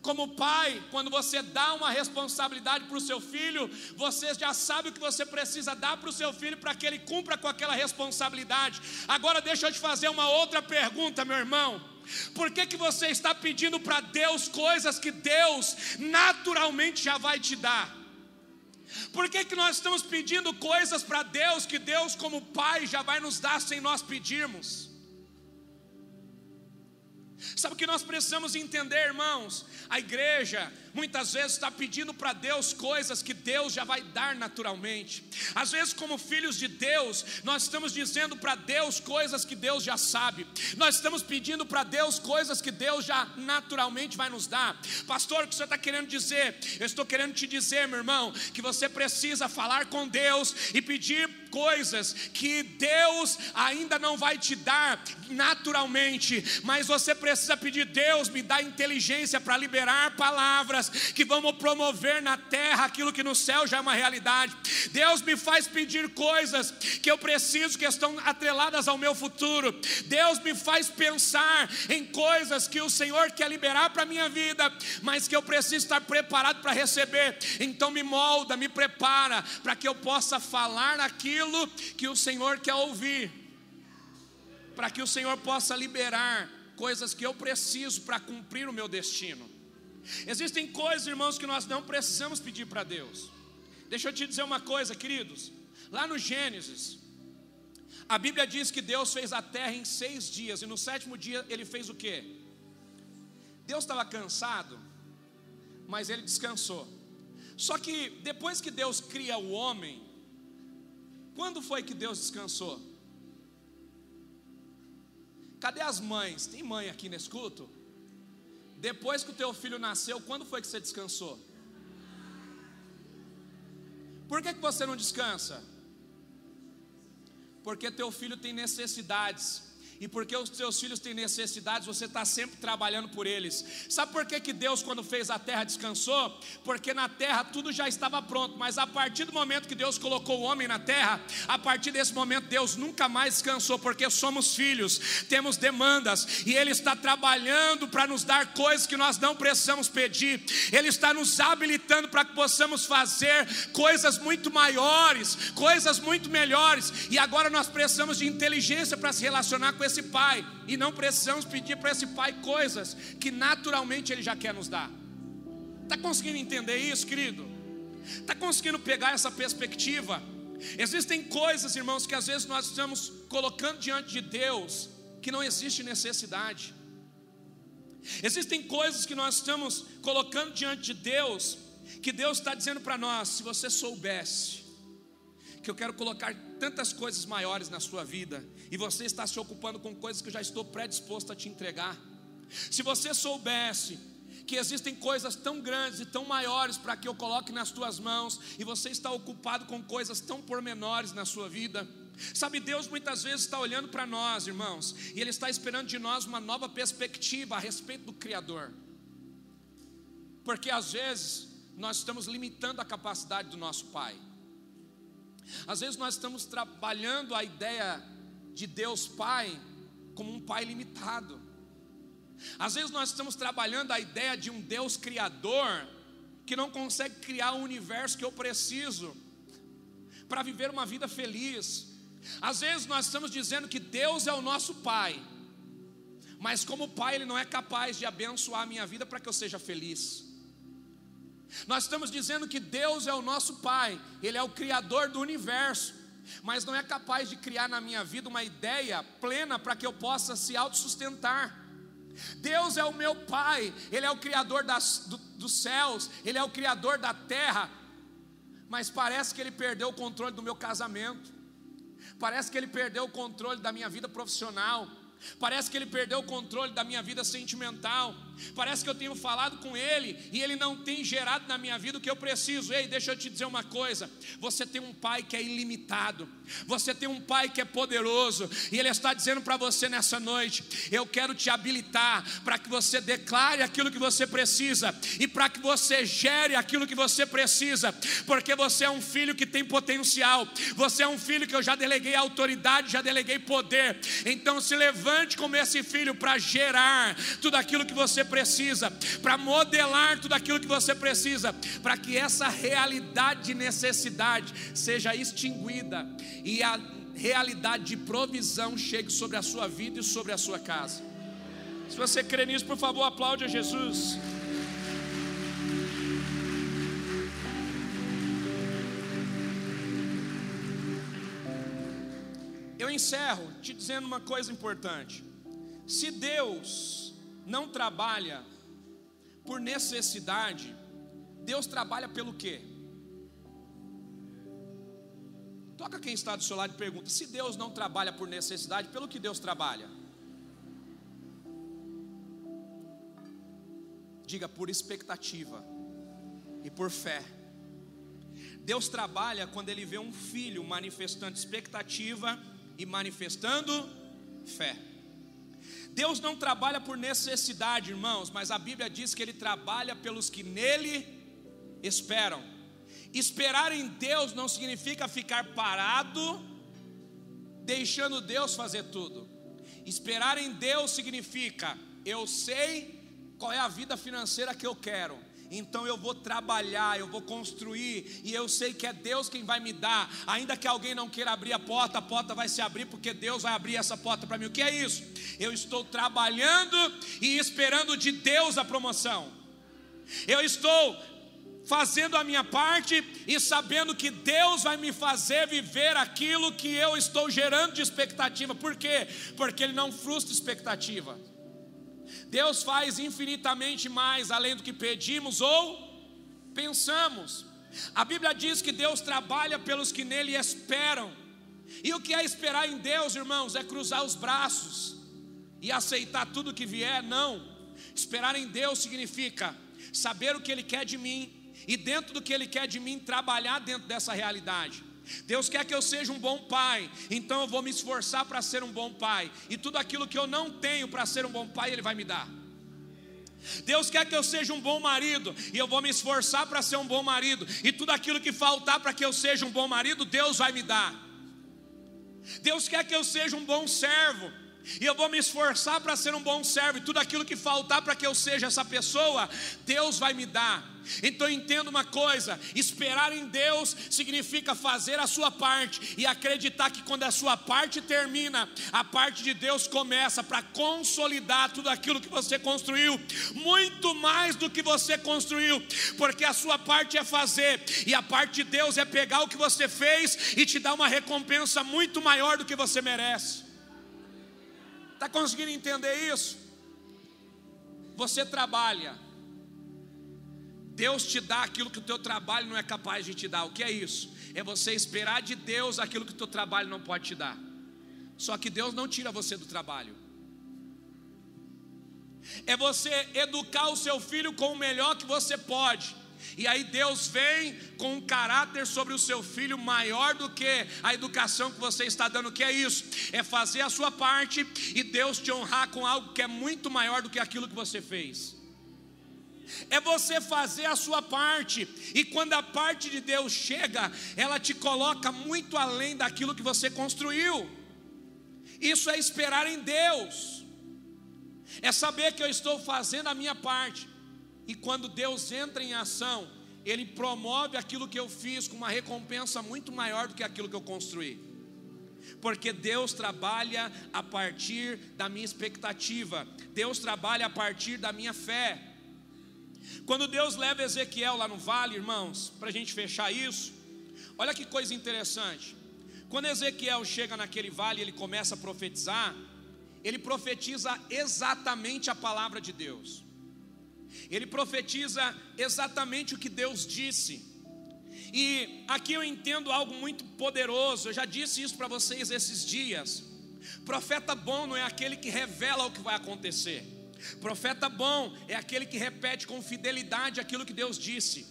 [SPEAKER 1] Como pai, quando você dá uma responsabilidade para o seu filho, você já sabe o que você precisa dar para o seu filho para que ele cumpra com aquela responsabilidade. Agora deixa eu te fazer uma outra pergunta, meu irmão. Por que, que você está pedindo para Deus coisas que Deus naturalmente já vai te dar? Por que, que nós estamos pedindo coisas para Deus que Deus, como Pai, já vai nos dar sem nós pedirmos? Sabe o que nós precisamos entender, irmãos? A igreja muitas vezes está pedindo para Deus coisas que Deus já vai dar naturalmente. Às vezes, como filhos de Deus, nós estamos dizendo para Deus coisas que Deus já sabe. Nós estamos pedindo para Deus coisas que Deus já naturalmente vai nos dar. Pastor, o que você está querendo dizer? Eu estou querendo te dizer, meu irmão, que você precisa falar com Deus e pedir coisas que Deus ainda não vai te dar naturalmente, mas você precisa pedir: Deus, me dá inteligência para liberar palavras que vão promover na terra aquilo que no céu já é uma realidade. Deus me faz pedir coisas que eu preciso, que estão atreladas ao meu futuro. Deus me faz pensar em coisas que o Senhor quer liberar para a minha vida, mas que eu preciso estar preparado para receber. Então me molda, me prepara para que eu possa falar aquilo que o Senhor quer ouvir. Para que o Senhor possa liberar coisas que eu preciso para cumprir o meu destino. Existem coisas, irmãos, que nós não precisamos pedir para Deus. Deixa eu te dizer uma coisa, queridos. Lá no Gênesis, a Bíblia diz que Deus fez a terra em seis dias, e no sétimo dia ele fez o quê? Deus estava cansado, mas ele descansou. Só que depois que Deus cria o homem, quando foi que Deus descansou? Cadê as mães? Tem mãe aqui nesse culto? Depois que o teu filho nasceu, quando foi que você descansou? Por que, que você não descansa? Porque teu filho tem necessidades e porque os teus filhos têm necessidades, você está sempre trabalhando por eles. Sabe por que, que Deus, quando fez a terra, descansou? Porque na terra tudo já estava pronto, mas a partir do momento que Deus colocou o homem na terra, a partir desse momento Deus nunca mais descansou, porque somos filhos, temos demandas, e Ele está trabalhando para nos dar coisas que nós não precisamos pedir, Ele está nos habilitando para que possamos fazer coisas muito maiores, coisas muito melhores, e agora nós precisamos de inteligência para se relacionar com esse pai e não precisamos pedir para esse pai coisas que naturalmente ele já quer nos dar. Está conseguindo entender isso, querido? Está conseguindo pegar essa perspectiva? Existem coisas, irmãos, que às vezes nós estamos colocando diante de Deus que não existe necessidade. Existem coisas que nós estamos colocando diante de Deus que Deus está dizendo para nós: se você soubesse que eu quero colocar tantas coisas maiores na sua vida e você está se ocupando com coisas que eu já estou predisposto a te entregar. Se você soubesse que existem coisas tão grandes e tão maiores para que eu coloque nas tuas mãos e você está ocupado com coisas tão pormenores na sua vida, Sabe, Deus muitas vezes está olhando para nós, irmãos, e Ele está esperando de nós uma nova perspectiva a respeito do Criador, porque às vezes nós estamos limitando a capacidade do nosso Pai. Às vezes nós estamos trabalhando a ideia de Deus Pai como um Pai limitado. Às vezes nós estamos trabalhando a ideia de um Deus Criador que não consegue criar o universo que eu preciso para viver uma vida feliz. Às vezes nós estamos dizendo que Deus é o nosso Pai, mas como Pai Ele não é capaz de abençoar a minha vida para que eu seja feliz. Nós estamos dizendo que Deus é o nosso Pai, Ele é o Criador do universo, mas não é capaz de criar na minha vida uma ideia plena para que eu possa se autossustentar. Deus é o meu Pai, Ele é o Criador das, do, dos céus, Ele é o Criador da terra, mas parece que Ele perdeu o controle do meu casamento, parece que Ele perdeu o controle da minha vida profissional, Parece que ele perdeu o controle da minha vida sentimental. Parece que eu tenho falado com ele e ele não tem gerado na minha vida o que eu preciso. Ei, deixa eu te dizer uma coisa: você tem um pai que é ilimitado, você tem um pai que é poderoso, e ele está dizendo para você nessa noite: eu quero te habilitar para que você declare aquilo que você precisa e para que você gere aquilo que você precisa, porque você é um filho que tem potencial, você é um filho que eu já deleguei autoridade, já deleguei poder. Então se levante como esse filho para gerar tudo aquilo que você precisa, para modelar tudo aquilo que você precisa, para que essa realidade de necessidade seja extinguida e a realidade de provisão chegue sobre a sua vida e sobre a sua casa. Se você crê nisso, por favor, aplaude a Jesus. Eu encerro te dizendo uma coisa importante. Se Deus não trabalha por necessidade, Deus trabalha pelo quê? Toca quem está do seu lado e pergunta: se Deus não trabalha por necessidade, pelo que Deus trabalha? Diga por expectativa e por fé. Deus trabalha quando Ele vê um filho manifestando expectativa e manifestando fé. Deus não trabalha por necessidade, irmãos, mas a Bíblia diz que Ele trabalha pelos que nele esperam. Esperar em Deus não significa ficar parado, deixando Deus fazer tudo. Esperar em Deus significa: eu sei qual é a vida financeira que eu quero, então eu vou trabalhar, eu vou construir, e eu sei que é Deus quem vai me dar, ainda que alguém não queira abrir a porta, a porta vai se abrir, porque Deus vai abrir essa porta para mim. O que é isso? Eu estou trabalhando e esperando de Deus a promoção, eu estou fazendo a minha parte e sabendo que Deus vai me fazer viver aquilo que eu estou gerando de expectativa, por quê? Porque Ele não frustra expectativa. Deus faz infinitamente mais além do que pedimos ou pensamos. A Bíblia diz que Deus trabalha pelos que nele esperam. E o que é esperar em Deus, irmãos? É cruzar os braços e aceitar tudo que vier? Não. Esperar em Deus significa saber o que Ele quer de mim e, dentro do que Ele quer de mim, trabalhar dentro dessa realidade. Deus quer que eu seja um bom pai, então eu vou me esforçar para ser um bom pai, e tudo aquilo que eu não tenho para ser um bom pai, Ele vai me dar. Deus quer que eu seja um bom marido, e eu vou me esforçar para ser um bom marido, e tudo aquilo que faltar para que eu seja um bom marido, Deus vai me dar. Deus quer que eu seja um bom servo, e eu vou me esforçar para ser um bom servo, e tudo aquilo que faltar para que eu seja essa pessoa, Deus vai me dar. Então entenda uma coisa: esperar em Deus significa fazer a sua parte e acreditar que quando a sua parte termina, a parte de Deus começa para consolidar tudo aquilo que você construiu, muito mais do que você construiu, porque a sua parte é fazer e a parte de Deus é pegar o que você fez e te dar uma recompensa muito maior do que você merece. Está conseguindo entender isso? Você trabalha Deus te dá aquilo que o teu trabalho não é capaz de te dar. O que é isso? É você esperar de Deus aquilo que o teu trabalho não pode te dar. Só que Deus não tira você do trabalho. É você educar o seu filho com o melhor que você pode. E aí Deus vem com um caráter sobre o seu filho maior do que a educação que você está dando. Que é isso? É fazer a sua parte e Deus te honrar com algo que é muito maior do que aquilo que você fez é você fazer a sua parte, e quando a parte de Deus chega, ela te coloca muito além daquilo que você construiu. Isso é esperar em Deus, é saber que eu estou fazendo a minha parte, e quando Deus entra em ação, Ele promove aquilo que eu fiz com uma recompensa muito maior do que aquilo que eu construí porque Deus trabalha a partir da minha expectativa, Deus trabalha a partir da minha fé. Quando Deus leva Ezequiel lá no vale, irmãos, para a gente fechar isso, olha que coisa interessante. Quando Ezequiel chega naquele vale, ele começa a profetizar, ele profetiza exatamente a palavra de Deus. Ele profetiza exatamente o que Deus disse. E aqui eu entendo algo muito poderoso. Eu já disse isso para vocês esses dias. Profeta bom não é aquele que revela o que vai acontecer. Profeta bom é aquele que repete com fidelidade aquilo que Deus disse.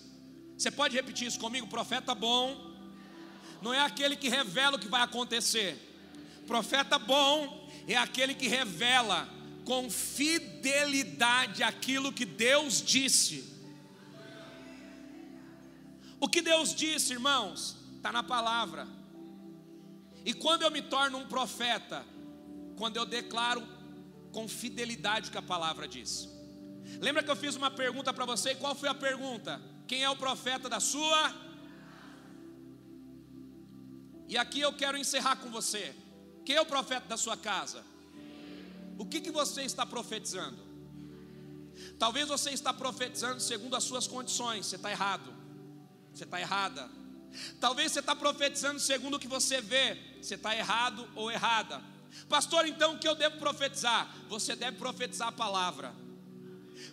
[SPEAKER 1] Você pode repetir isso comigo? Profeta bom não é aquele que revela o que vai acontecer. Profeta bom é aquele que revela com fidelidade aquilo que Deus disse. O que Deus disse, irmãos, está na palavra. E quando eu me torno um profeta, quando eu declaro com fidelidade o que a palavra diz. Lembra que eu fiz uma pergunta para você? E qual foi a pergunta? Quem é o profeta da sua? E aqui eu quero encerrar com você. Quem é o profeta da sua casa? O que, que você está profetizando? Talvez você está profetizando segundo as suas condições. Você está errado. Você está errada. Talvez você está profetizando segundo o que você vê. Você está errado ou errada. Pastor, então o que eu devo profetizar? Você deve profetizar a palavra.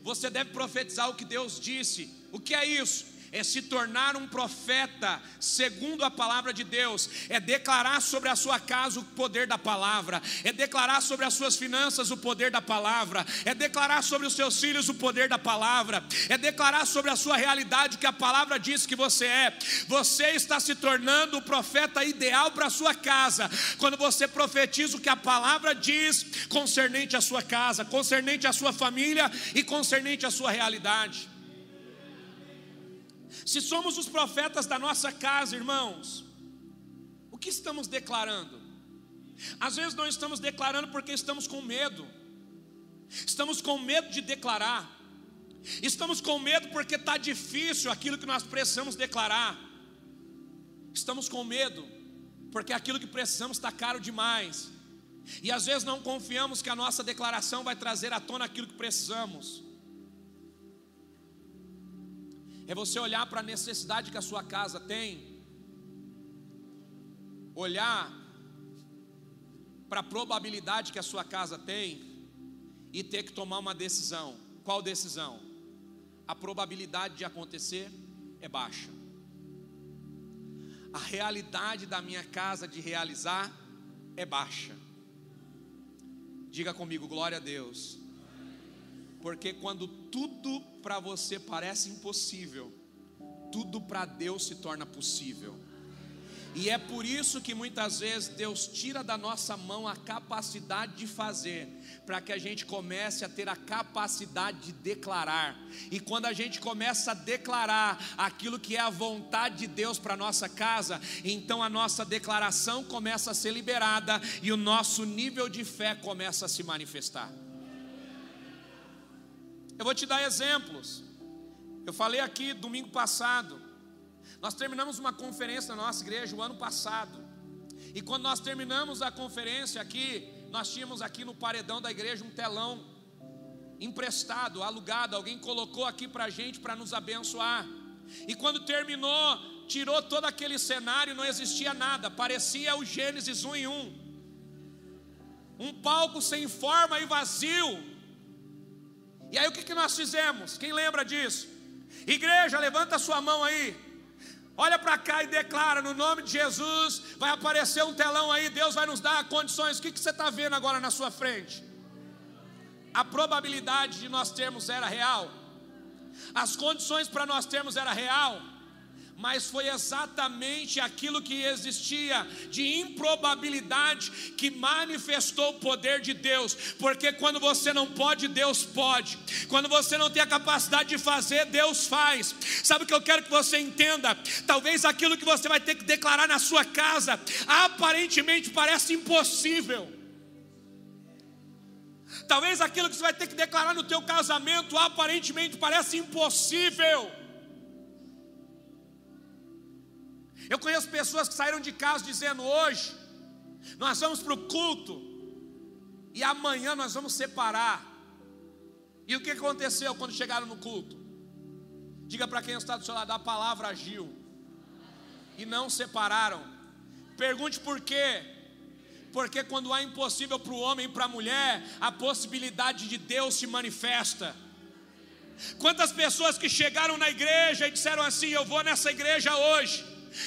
[SPEAKER 1] Você deve profetizar o que Deus disse. O que é isso? É se tornar um profeta segundo a palavra de Deus, é declarar sobre a sua casa o poder da palavra, é declarar sobre as suas finanças o poder da palavra, é declarar sobre os seus filhos o poder da palavra, é declarar sobre a sua realidade que a palavra diz que você é. Você está se tornando o profeta ideal para a sua casa, quando você profetiza o que a palavra diz concernente à sua casa, concernente à sua família e concernente à sua realidade. Se somos os profetas da nossa casa, irmãos, o que estamos declarando? Às vezes não estamos declarando porque estamos com medo, estamos com medo de declarar, estamos com medo porque está difícil aquilo que nós precisamos declarar, estamos com medo porque aquilo que precisamos está caro demais, e às vezes não confiamos que a nossa declaração vai trazer à tona aquilo que precisamos. É você olhar para a necessidade que a sua casa tem, olhar para a probabilidade que a sua casa tem e ter que tomar uma decisão. Qual decisão? A probabilidade de acontecer é baixa. A realidade da minha casa de realizar é baixa. Diga comigo, glória a Deus. Porque quando tudo para você parece impossível, tudo para Deus se torna possível. E é por isso que muitas vezes Deus tira da nossa mão a capacidade de fazer, para que a gente comece a ter a capacidade de declarar. E quando a gente começa a declarar aquilo que é a vontade de Deus para nossa casa, então a nossa declaração começa a ser liberada e o nosso nível de fé começa a se manifestar. Eu vou te dar exemplos. Eu falei aqui domingo passado. Nós terminamos uma conferência na nossa igreja o ano passado. E quando nós terminamos a conferência aqui, nós tínhamos aqui no paredão da igreja um telão emprestado, alugado. Alguém colocou aqui para a gente para nos abençoar. E quando terminou, tirou todo aquele cenário, não existia nada. Parecia o Gênesis 1 em 1. Um palco sem forma e vazio e aí o que, que nós fizemos? Quem lembra disso? Igreja, levanta sua mão aí. Olha para cá e declara no nome de Jesus. Vai aparecer um telão aí, Deus vai nos dar condições. O que, que você está vendo agora na sua frente? A probabilidade de nós termos era real. As condições para nós termos era real mas foi exatamente aquilo que existia de improbabilidade que manifestou o poder de Deus, porque quando você não pode, Deus pode, quando você não tem a capacidade de fazer, Deus faz. Sabe o que eu quero que você entenda? Talvez aquilo que você vai ter que declarar na sua casa aparentemente parece impossível. Talvez aquilo que você vai ter que declarar no teu casamento aparentemente parece impossível. Eu conheço pessoas que saíram de casa dizendo: hoje nós vamos para o culto e amanhã nós vamos separar. E o que aconteceu quando chegaram no culto? Diga para quem está do seu lado: a palavra agiu e não separaram. Pergunte por quê. Porque quando há impossível para o homem e para a mulher, a possibilidade de Deus se manifesta. Quantas pessoas que chegaram na igreja e disseram assim: Eu vou nessa igreja hoje,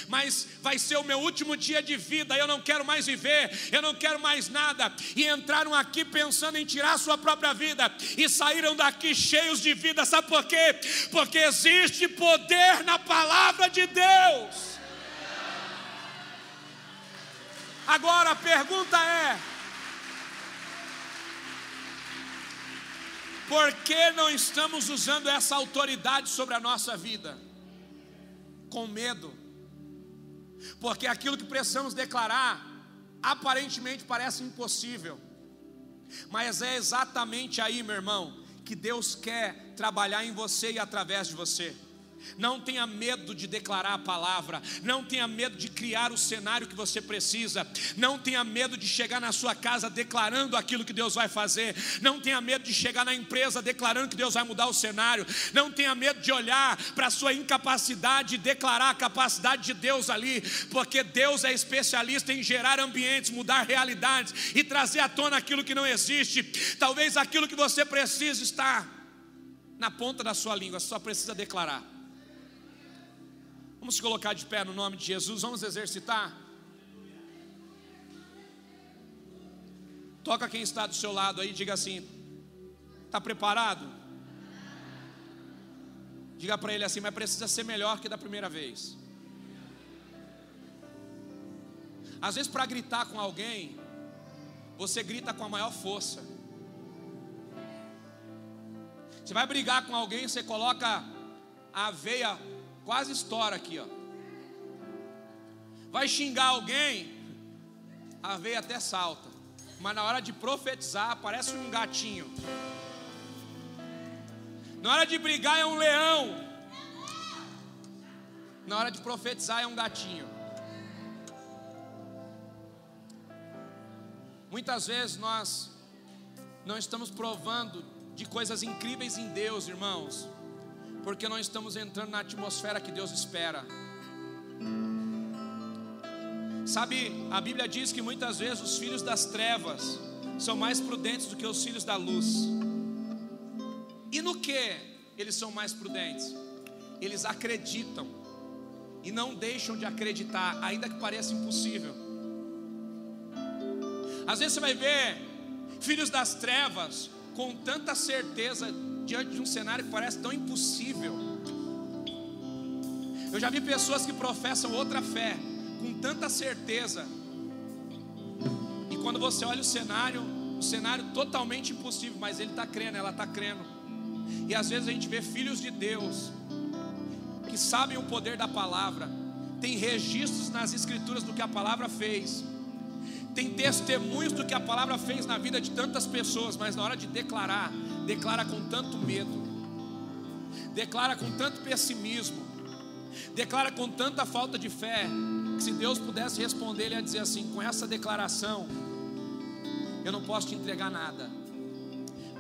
[SPEAKER 1] mas vai ser o meu último dia de vida, eu não quero mais viver, eu não quero mais nada, e entraram aqui pensando em tirar a sua própria vida, e saíram daqui cheios de vida, sabe por quê? Porque existe poder na palavra de Deus. Agora a pergunta é: por que não estamos usando essa autoridade sobre a nossa vida? Com medo porque aquilo que precisamos declarar aparentemente parece impossível, mas é exatamente aí, meu irmão, que Deus quer trabalhar em você e através de você. Não tenha medo de declarar a palavra, não tenha medo de criar o cenário que você precisa, não tenha medo de chegar na sua casa declarando aquilo que Deus vai fazer, não tenha medo de chegar na empresa declarando que Deus vai mudar o cenário, não tenha medo de olhar para a sua incapacidade e declarar a capacidade de Deus ali, porque Deus é especialista em gerar ambientes, mudar realidades e trazer à tona aquilo que não existe. Talvez aquilo que você precisa está na ponta da sua língua, só precisa declarar. Vamos colocar de pé no nome de Jesus, vamos exercitar. Toca quem está do seu lado aí, diga assim: está preparado? Diga para ele assim, mas precisa ser melhor que da primeira vez. Às vezes, para gritar com alguém, você grita com a maior força. Você vai brigar com alguém, você coloca a veia Quase estoura aqui, ó. Vai xingar alguém, a veia até salta. Mas na hora de profetizar, parece um gatinho. Na hora de brigar é um leão. Na hora de profetizar é um gatinho. Muitas vezes nós não estamos provando de coisas incríveis em Deus, irmãos, porque não estamos entrando na atmosfera que Deus espera. Sabe, a Bíblia diz que muitas vezes os filhos das trevas são mais prudentes do que os filhos da luz. E no que eles são mais prudentes? Eles acreditam e não deixam de acreditar, ainda que pareça impossível. Às vezes você vai ver filhos das trevas com tanta certeza diante de um cenário que parece tão impossível. Eu já vi pessoas que professam outra fé com tanta certeza, e quando você olha o cenário, o cenário totalmente impossível, mas ele está crendo, ela está crendo. E às vezes a gente vê filhos de Deus que sabem o poder da palavra, tem registros nas escrituras do que a palavra fez, tem testemunhos do que a palavra fez na vida de tantas pessoas, mas na hora de declarar, declara com tanto medo, declara com tanto pessimismo, declara com tanta falta de fé, que se Deus pudesse responder, Ele ia dizer assim: com essa declaração, eu não posso te entregar nada,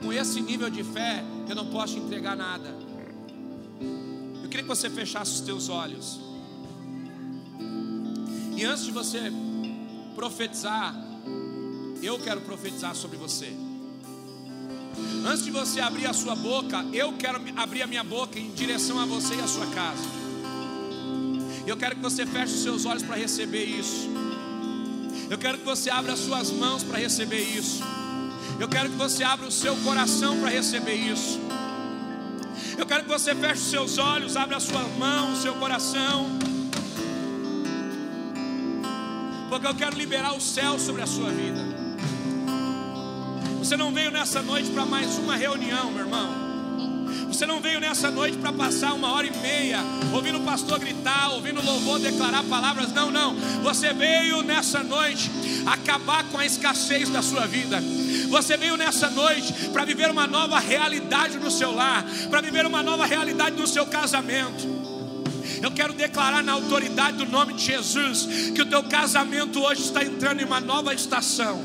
[SPEAKER 1] com esse nível de fé, eu não posso te entregar nada. Eu queria que você fechasse os teus olhos, e antes de você profetizar, eu quero profetizar sobre você. Antes de você abrir a sua boca, eu quero abrir a minha boca em direção a você e a sua casa. Eu quero que você feche os seus olhos para receber isso. Eu quero que você abra as suas mãos para receber isso. Eu quero que você abra o seu coração para receber isso. Eu quero que você feche os seus olhos, abra a sua mão, o seu coração. Porque eu quero liberar o céu sobre a sua vida. Você não veio nessa noite para mais uma reunião, meu irmão. Você não veio nessa noite para passar uma hora e meia ouvindo o pastor gritar, ouvindo o louvor declarar palavras. Não, não. Você veio nessa noite acabar com a escassez da sua vida. Você veio nessa noite para viver uma nova realidade no seu lar, para viver uma nova realidade no seu casamento. Eu quero declarar na autoridade do nome de Jesus que o teu casamento hoje está entrando em uma nova estação.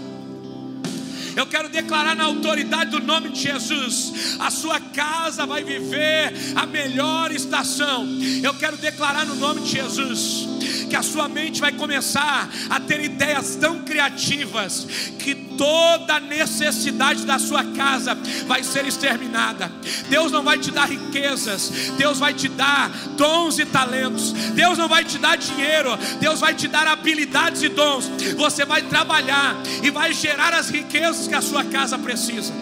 [SPEAKER 1] Eu quero declarar na autoridade do nome de Jesus: a sua casa vai viver a melhor estação. Eu quero declarar no nome de Jesus que a sua mente vai começar a ter ideias tão criativas que toda necessidade da sua casa vai ser exterminada. Deus não vai te dar riquezas, Deus vai te dar dons e talentos. Deus não vai te dar dinheiro, Deus vai te dar habilidades e dons. Você vai trabalhar e vai gerar as riquezas que a sua casa precisa.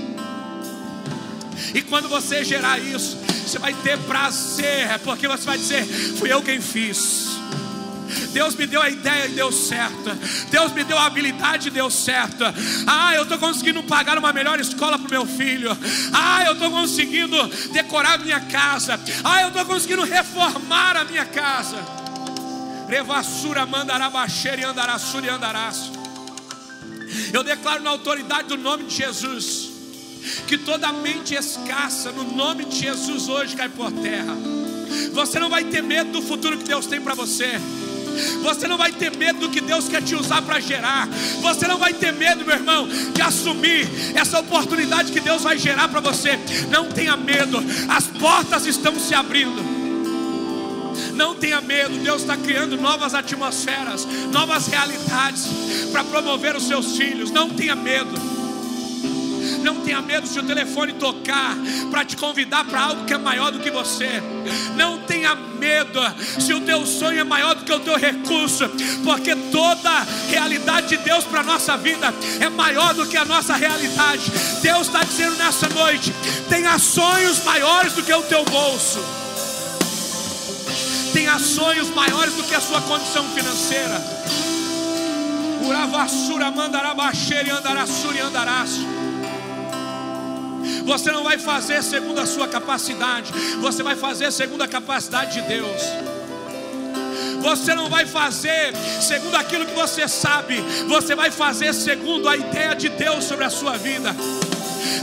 [SPEAKER 1] E quando você gerar isso, você vai ter prazer, porque você vai dizer: Fui eu quem fiz. Deus me deu a ideia e deu certo. Deus me deu a habilidade e deu certo. Ah, eu estou conseguindo pagar uma melhor escola para o meu filho. Ah, eu estou conseguindo decorar a minha casa. Ah, eu estou conseguindo reformar a minha casa. Revassura mandará baixeira e andará e andarás. Eu declaro na autoridade do nome de Jesus que toda mente escassa no nome de Jesus hoje cai por terra. Você não vai ter medo do futuro que Deus tem para você. Você não vai ter medo do que Deus quer te usar para gerar. Você não vai ter medo, meu irmão, de assumir essa oportunidade que Deus vai gerar para você. Não tenha medo, as portas estão se abrindo. Não tenha medo, Deus está criando novas atmosferas, novas realidades para promover os seus filhos. Não tenha medo. Não tenha medo se o telefone tocar para te convidar para algo que é maior do que você. Não tenha medo se o teu sonho é maior do que o teu recurso, porque toda realidade de Deus para a nossa vida é maior do que a nossa realidade. Deus está dizendo nessa noite: tenha sonhos maiores do que o teu bolso. Tenha sonhos maiores do que a sua condição financeira. Uravassura mandará baixeira e andará sur e andarás. Você não vai fazer segundo a sua capacidade, você vai fazer segundo a capacidade de Deus. Você não vai fazer segundo aquilo que você sabe, você vai fazer segundo a ideia de Deus sobre a sua vida.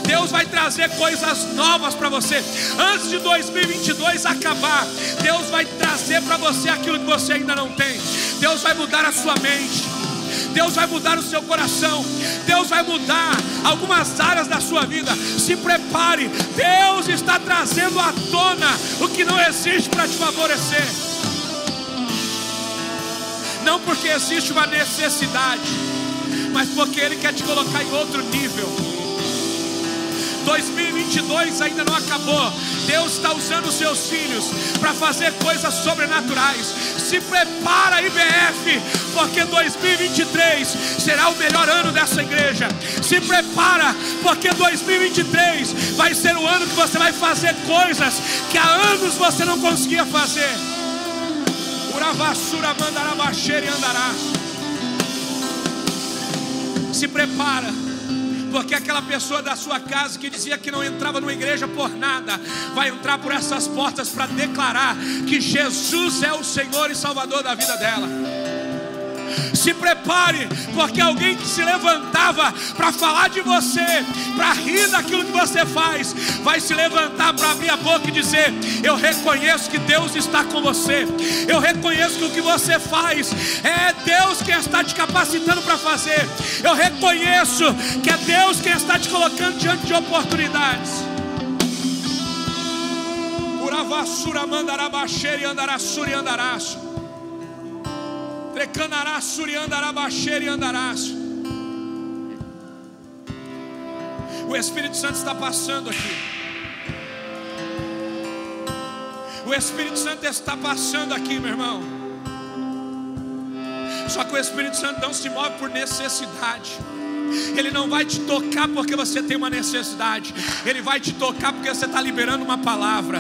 [SPEAKER 1] Deus vai trazer coisas novas para você. Antes de 2022 acabar, Deus vai trazer para você aquilo que você ainda não tem. Deus vai mudar a sua mente. Deus vai mudar o seu coração, Deus vai mudar algumas áreas da sua vida. Se prepare, Deus está trazendo à tona o que não existe para te favorecer. Não porque existe uma necessidade, mas porque Ele quer te colocar em outro nível. 2022 ainda não acabou. Deus está usando os seus filhos para fazer coisas sobrenaturais. Se prepara, IBF, porque 2023 será o melhor ano dessa igreja. Se prepara, porque 2023 vai ser o ano que você vai fazer coisas que há anos você não conseguia fazer. Uravassura mandará baixeira e andará. Se prepara porque aquela pessoa da sua casa que dizia que não entrava numa igreja por nada, vai entrar por essas portas para declarar que Jesus é o Senhor e Salvador da vida dela. Se prepare, porque alguém que se levantava para falar de você, para rir daquilo que você faz, vai se levantar para abrir a boca e dizer: Eu reconheço que Deus está com você, eu reconheço que o que você faz é Deus quem está te capacitando para fazer, eu reconheço que é Deus quem está te colocando diante de oportunidades. Uravassura mandará baixeira e andará sur e andarás. Trecanará, suriandará, baixeira e andarás. O Espírito Santo está passando aqui. O Espírito Santo está passando aqui, meu irmão. Só que o Espírito Santo não se move por necessidade. Ele não vai te tocar porque você tem uma necessidade. Ele vai te tocar porque você está liberando uma palavra.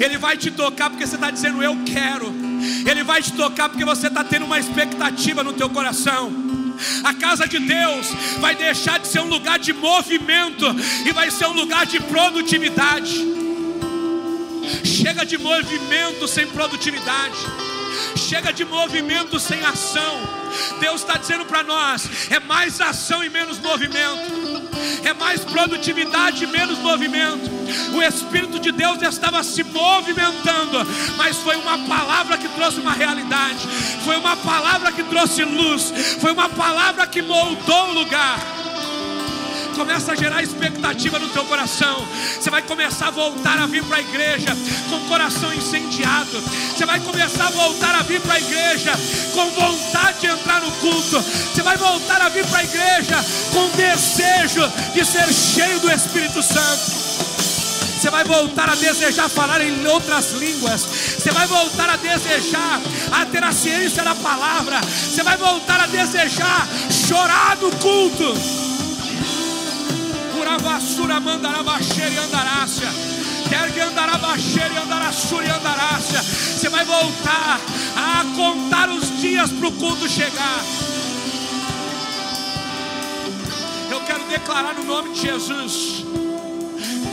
[SPEAKER 1] Ele vai te tocar porque você está dizendo eu quero. Ele vai te tocar porque você está tendo uma expectativa no teu coração. A casa de Deus vai deixar de ser um lugar de movimento e vai ser um lugar de produtividade. Chega de movimento sem produtividade. Chega de movimento sem ação. Deus está dizendo para nós: é mais ação e menos movimento é mais produtividade e menos movimento. O Espírito de Deus estava se movimentando, mas foi uma palavra que trouxe uma realidade, foi uma palavra que trouxe luz, foi uma palavra que moldou o lugar. Começa a gerar expectativa no teu coração. Você vai começar a voltar a vir para a igreja com o coração incendiado. Você vai começar a voltar a vir para a igreja com vontade de entrar no culto. Você vai voltar a vir para a igreja com desejo de ser cheio do Espírito Santo. Você vai voltar a desejar falar em outras línguas. Você vai voltar a desejar a ter a ciência da palavra. Você vai voltar a desejar chorar no culto. Uravassura e andarácia. Quer que e andarassura e andarácia. Você vai voltar a contar os dias para o culto chegar. Eu quero declarar no nome de Jesus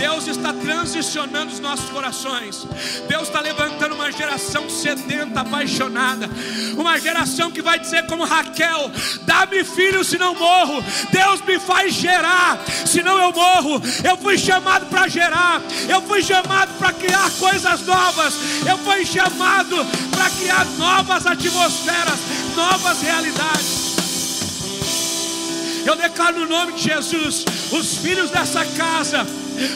[SPEAKER 1] Deus está transicionando os nossos corações. Deus está levantando uma geração sedenta, apaixonada. Uma geração que vai dizer, como Raquel: Dá-me filho, senão morro. Deus me faz gerar, senão eu morro. Eu fui chamado para gerar. Eu fui chamado para criar coisas novas. Eu fui chamado para criar novas atmosferas, novas realidades. Eu declaro no nome de Jesus: os filhos dessa casa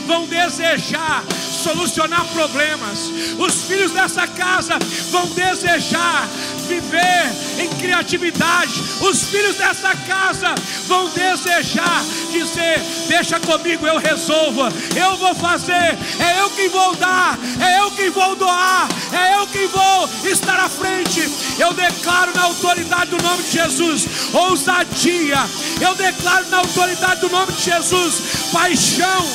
[SPEAKER 1] vão desejar solucionar problemas. Os filhos dessa casa vão desejar viver em criatividade. Os filhos dessa casa vão desejar dizer: Deixa comigo, eu resolvo, eu vou fazer, é eu quem vou dar, é eu quem vou doar, é eu quem vou estar à frente. Eu declaro na autoridade do nome de Jesus ousadia, eu declaro na autoridade do nome de Jesus paixão.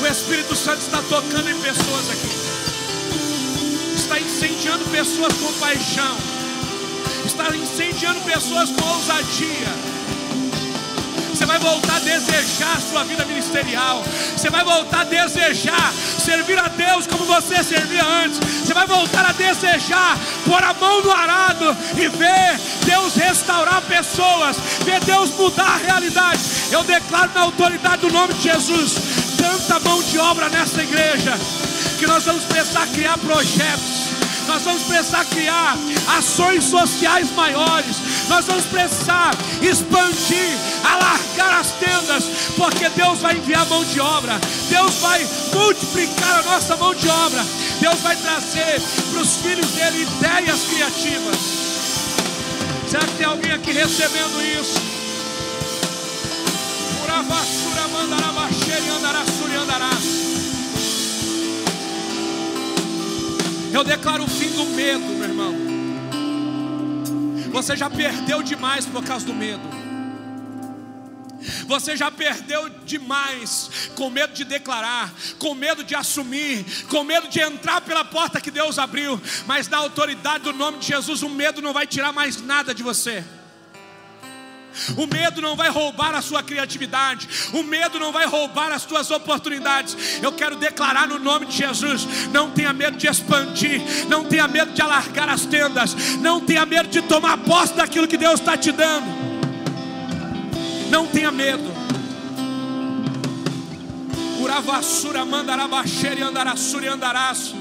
[SPEAKER 1] O Espírito Santo está tocando em pessoas aqui, está incendiando pessoas com paixão, está incendiando pessoas com ousadia. Você vai voltar a desejar a sua vida ministerial. Você vai voltar a desejar servir a Deus como você servia antes. Você vai voltar a desejar pôr a mão no arado e ver Deus restaurar pessoas, ver Deus mudar a realidade. Eu declaro na autoridade do nome de Jesus mão de obra nessa igreja que nós vamos precisar criar projetos, nós vamos precisar criar ações sociais maiores, nós vamos precisar expandir, alargar as tendas, porque Deus vai enviar mão de obra, Deus vai multiplicar a nossa mão de obra, Deus vai trazer para os filhos dele ideias criativas. Será que tem alguém aqui recebendo isso? Uravassura mandarabaxeira Eu declaro o fim do medo, meu irmão. Você já perdeu demais por causa do medo. Você já perdeu demais com medo de declarar, com medo de assumir, com medo de entrar pela porta que Deus abriu. Mas na autoridade do nome de Jesus, o medo não vai tirar mais nada de você. O medo não vai roubar a sua criatividade. O medo não vai roubar as suas oportunidades. Eu quero declarar no nome de Jesus: não tenha medo de expandir, não tenha medo de alargar as tendas, não tenha medo de tomar posse daquilo que Deus está te dando. Não tenha medo. Uravassura mandarabaxeira e andarassura e andaraço.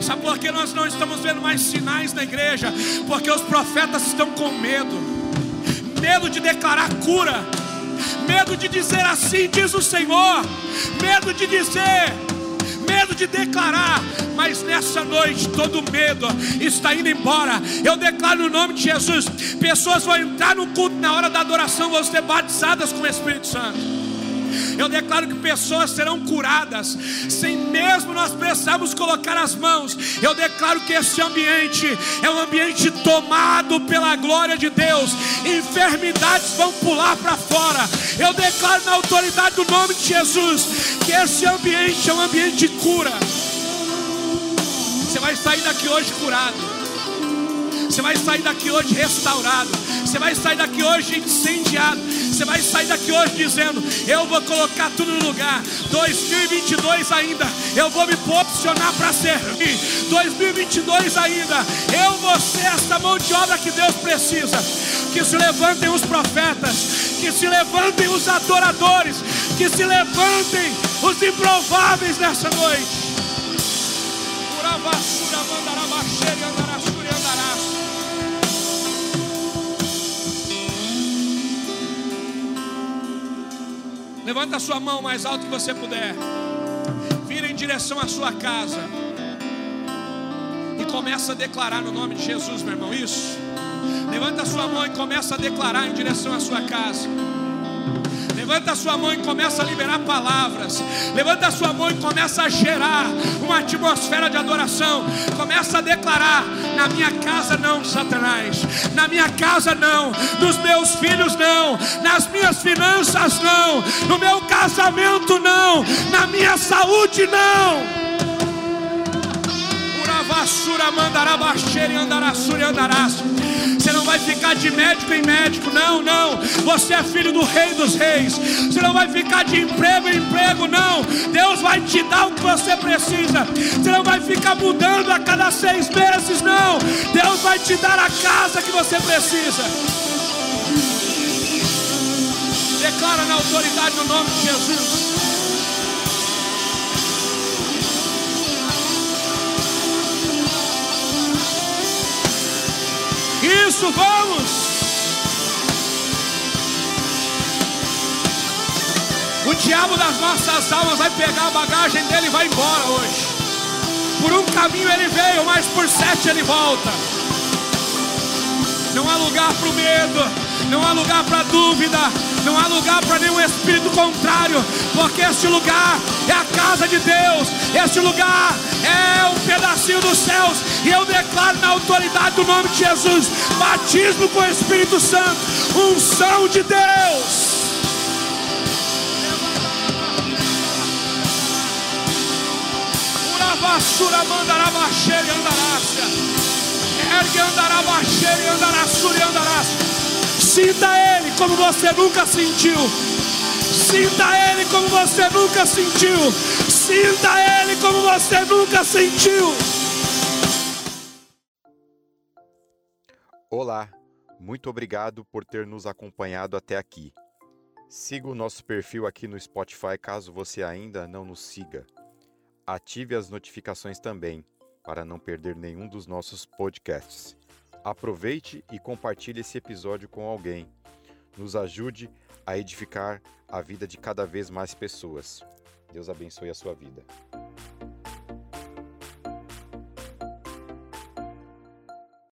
[SPEAKER 1] Sabe por que nós não estamos vendo mais sinais na igreja? Porque os profetas estão com medo medo de declarar cura, medo de dizer assim, diz o Senhor, medo de dizer, medo de declarar, mas nessa noite todo medo está indo embora. Eu declaro no nome de Jesus: pessoas vão entrar no culto na hora da adoração, vão ser batizadas com o Espírito Santo. Eu declaro que pessoas serão curadas, sem mesmo nós precisarmos colocar as mãos. Eu declaro que esse ambiente é um ambiente tomado pela glória de Deus. Enfermidades vão pular para fora. Eu declaro na autoridade do nome de Jesus que esse ambiente é um ambiente de cura. Você vai sair daqui hoje curado. Você vai sair daqui hoje restaurado. Você vai sair daqui hoje incendiado. Você vai sair daqui hoje dizendo: Eu vou colocar tudo no lugar. 2022 ainda, eu vou me posicionar para servir. 2022 ainda, eu vou ser essa mão de obra que Deus precisa. Que se levantem os profetas, que se levantem os adoradores, que se levantem os improváveis nessa noite. Uravassura mandarabaxeira andarassura andarás. Levanta a sua mão mais alto que você puder. Vira em direção à sua casa. E começa a declarar no nome de Jesus, meu irmão. Isso. Levanta a sua mão e começa a declarar em direção à sua casa. Levanta a sua mão e começa a liberar palavras. Levanta a sua mão e começa a gerar uma atmosfera de adoração. Começa a declarar: na minha casa não, Satanás. Na minha casa não. Nos meus filhos não. Nas minhas finanças não. No meu casamento não. Na minha saúde não. Uravassura mandará baixeira e andará e andarás. Você não vai ficar de médico em médico, não, não. Você é filho do Rei dos Reis. Você não vai ficar de emprego em emprego, não. Deus vai te dar o que você precisa. Você não vai ficar mudando a cada seis meses, não. Deus vai te dar a casa que você precisa. Declara na autoridade no nome de Jesus. Isso, vamos! O diabo das nossas almas vai pegar a bagagem dele e vai embora hoje. Por um caminho ele veio, mas por sete ele volta. Não há lugar para o medo, não há lugar para dúvida, não há lugar para nenhum espírito contrário, porque este lugar é a casa de Deus, este lugar é um pedacinho dos céus, e eu declaro na autoridade do nome de Jesus: batismo com o Espírito Santo, unção de Deus. Uravassura mandará baixeira e andarácia. Ergue andará baixeira e andarassura e andarácia. Sinta Ele como você nunca sentiu. Sinta Ele como você nunca sentiu. Sinta Ele como você nunca sentiu.
[SPEAKER 2] Olá, muito obrigado por ter nos acompanhado até aqui. Siga o nosso perfil aqui no Spotify caso você ainda não nos siga. Ative as notificações também para não perder nenhum dos nossos podcasts. Aproveite e compartilhe esse episódio com alguém. Nos ajude a edificar a vida de cada vez mais pessoas. Deus abençoe a sua vida.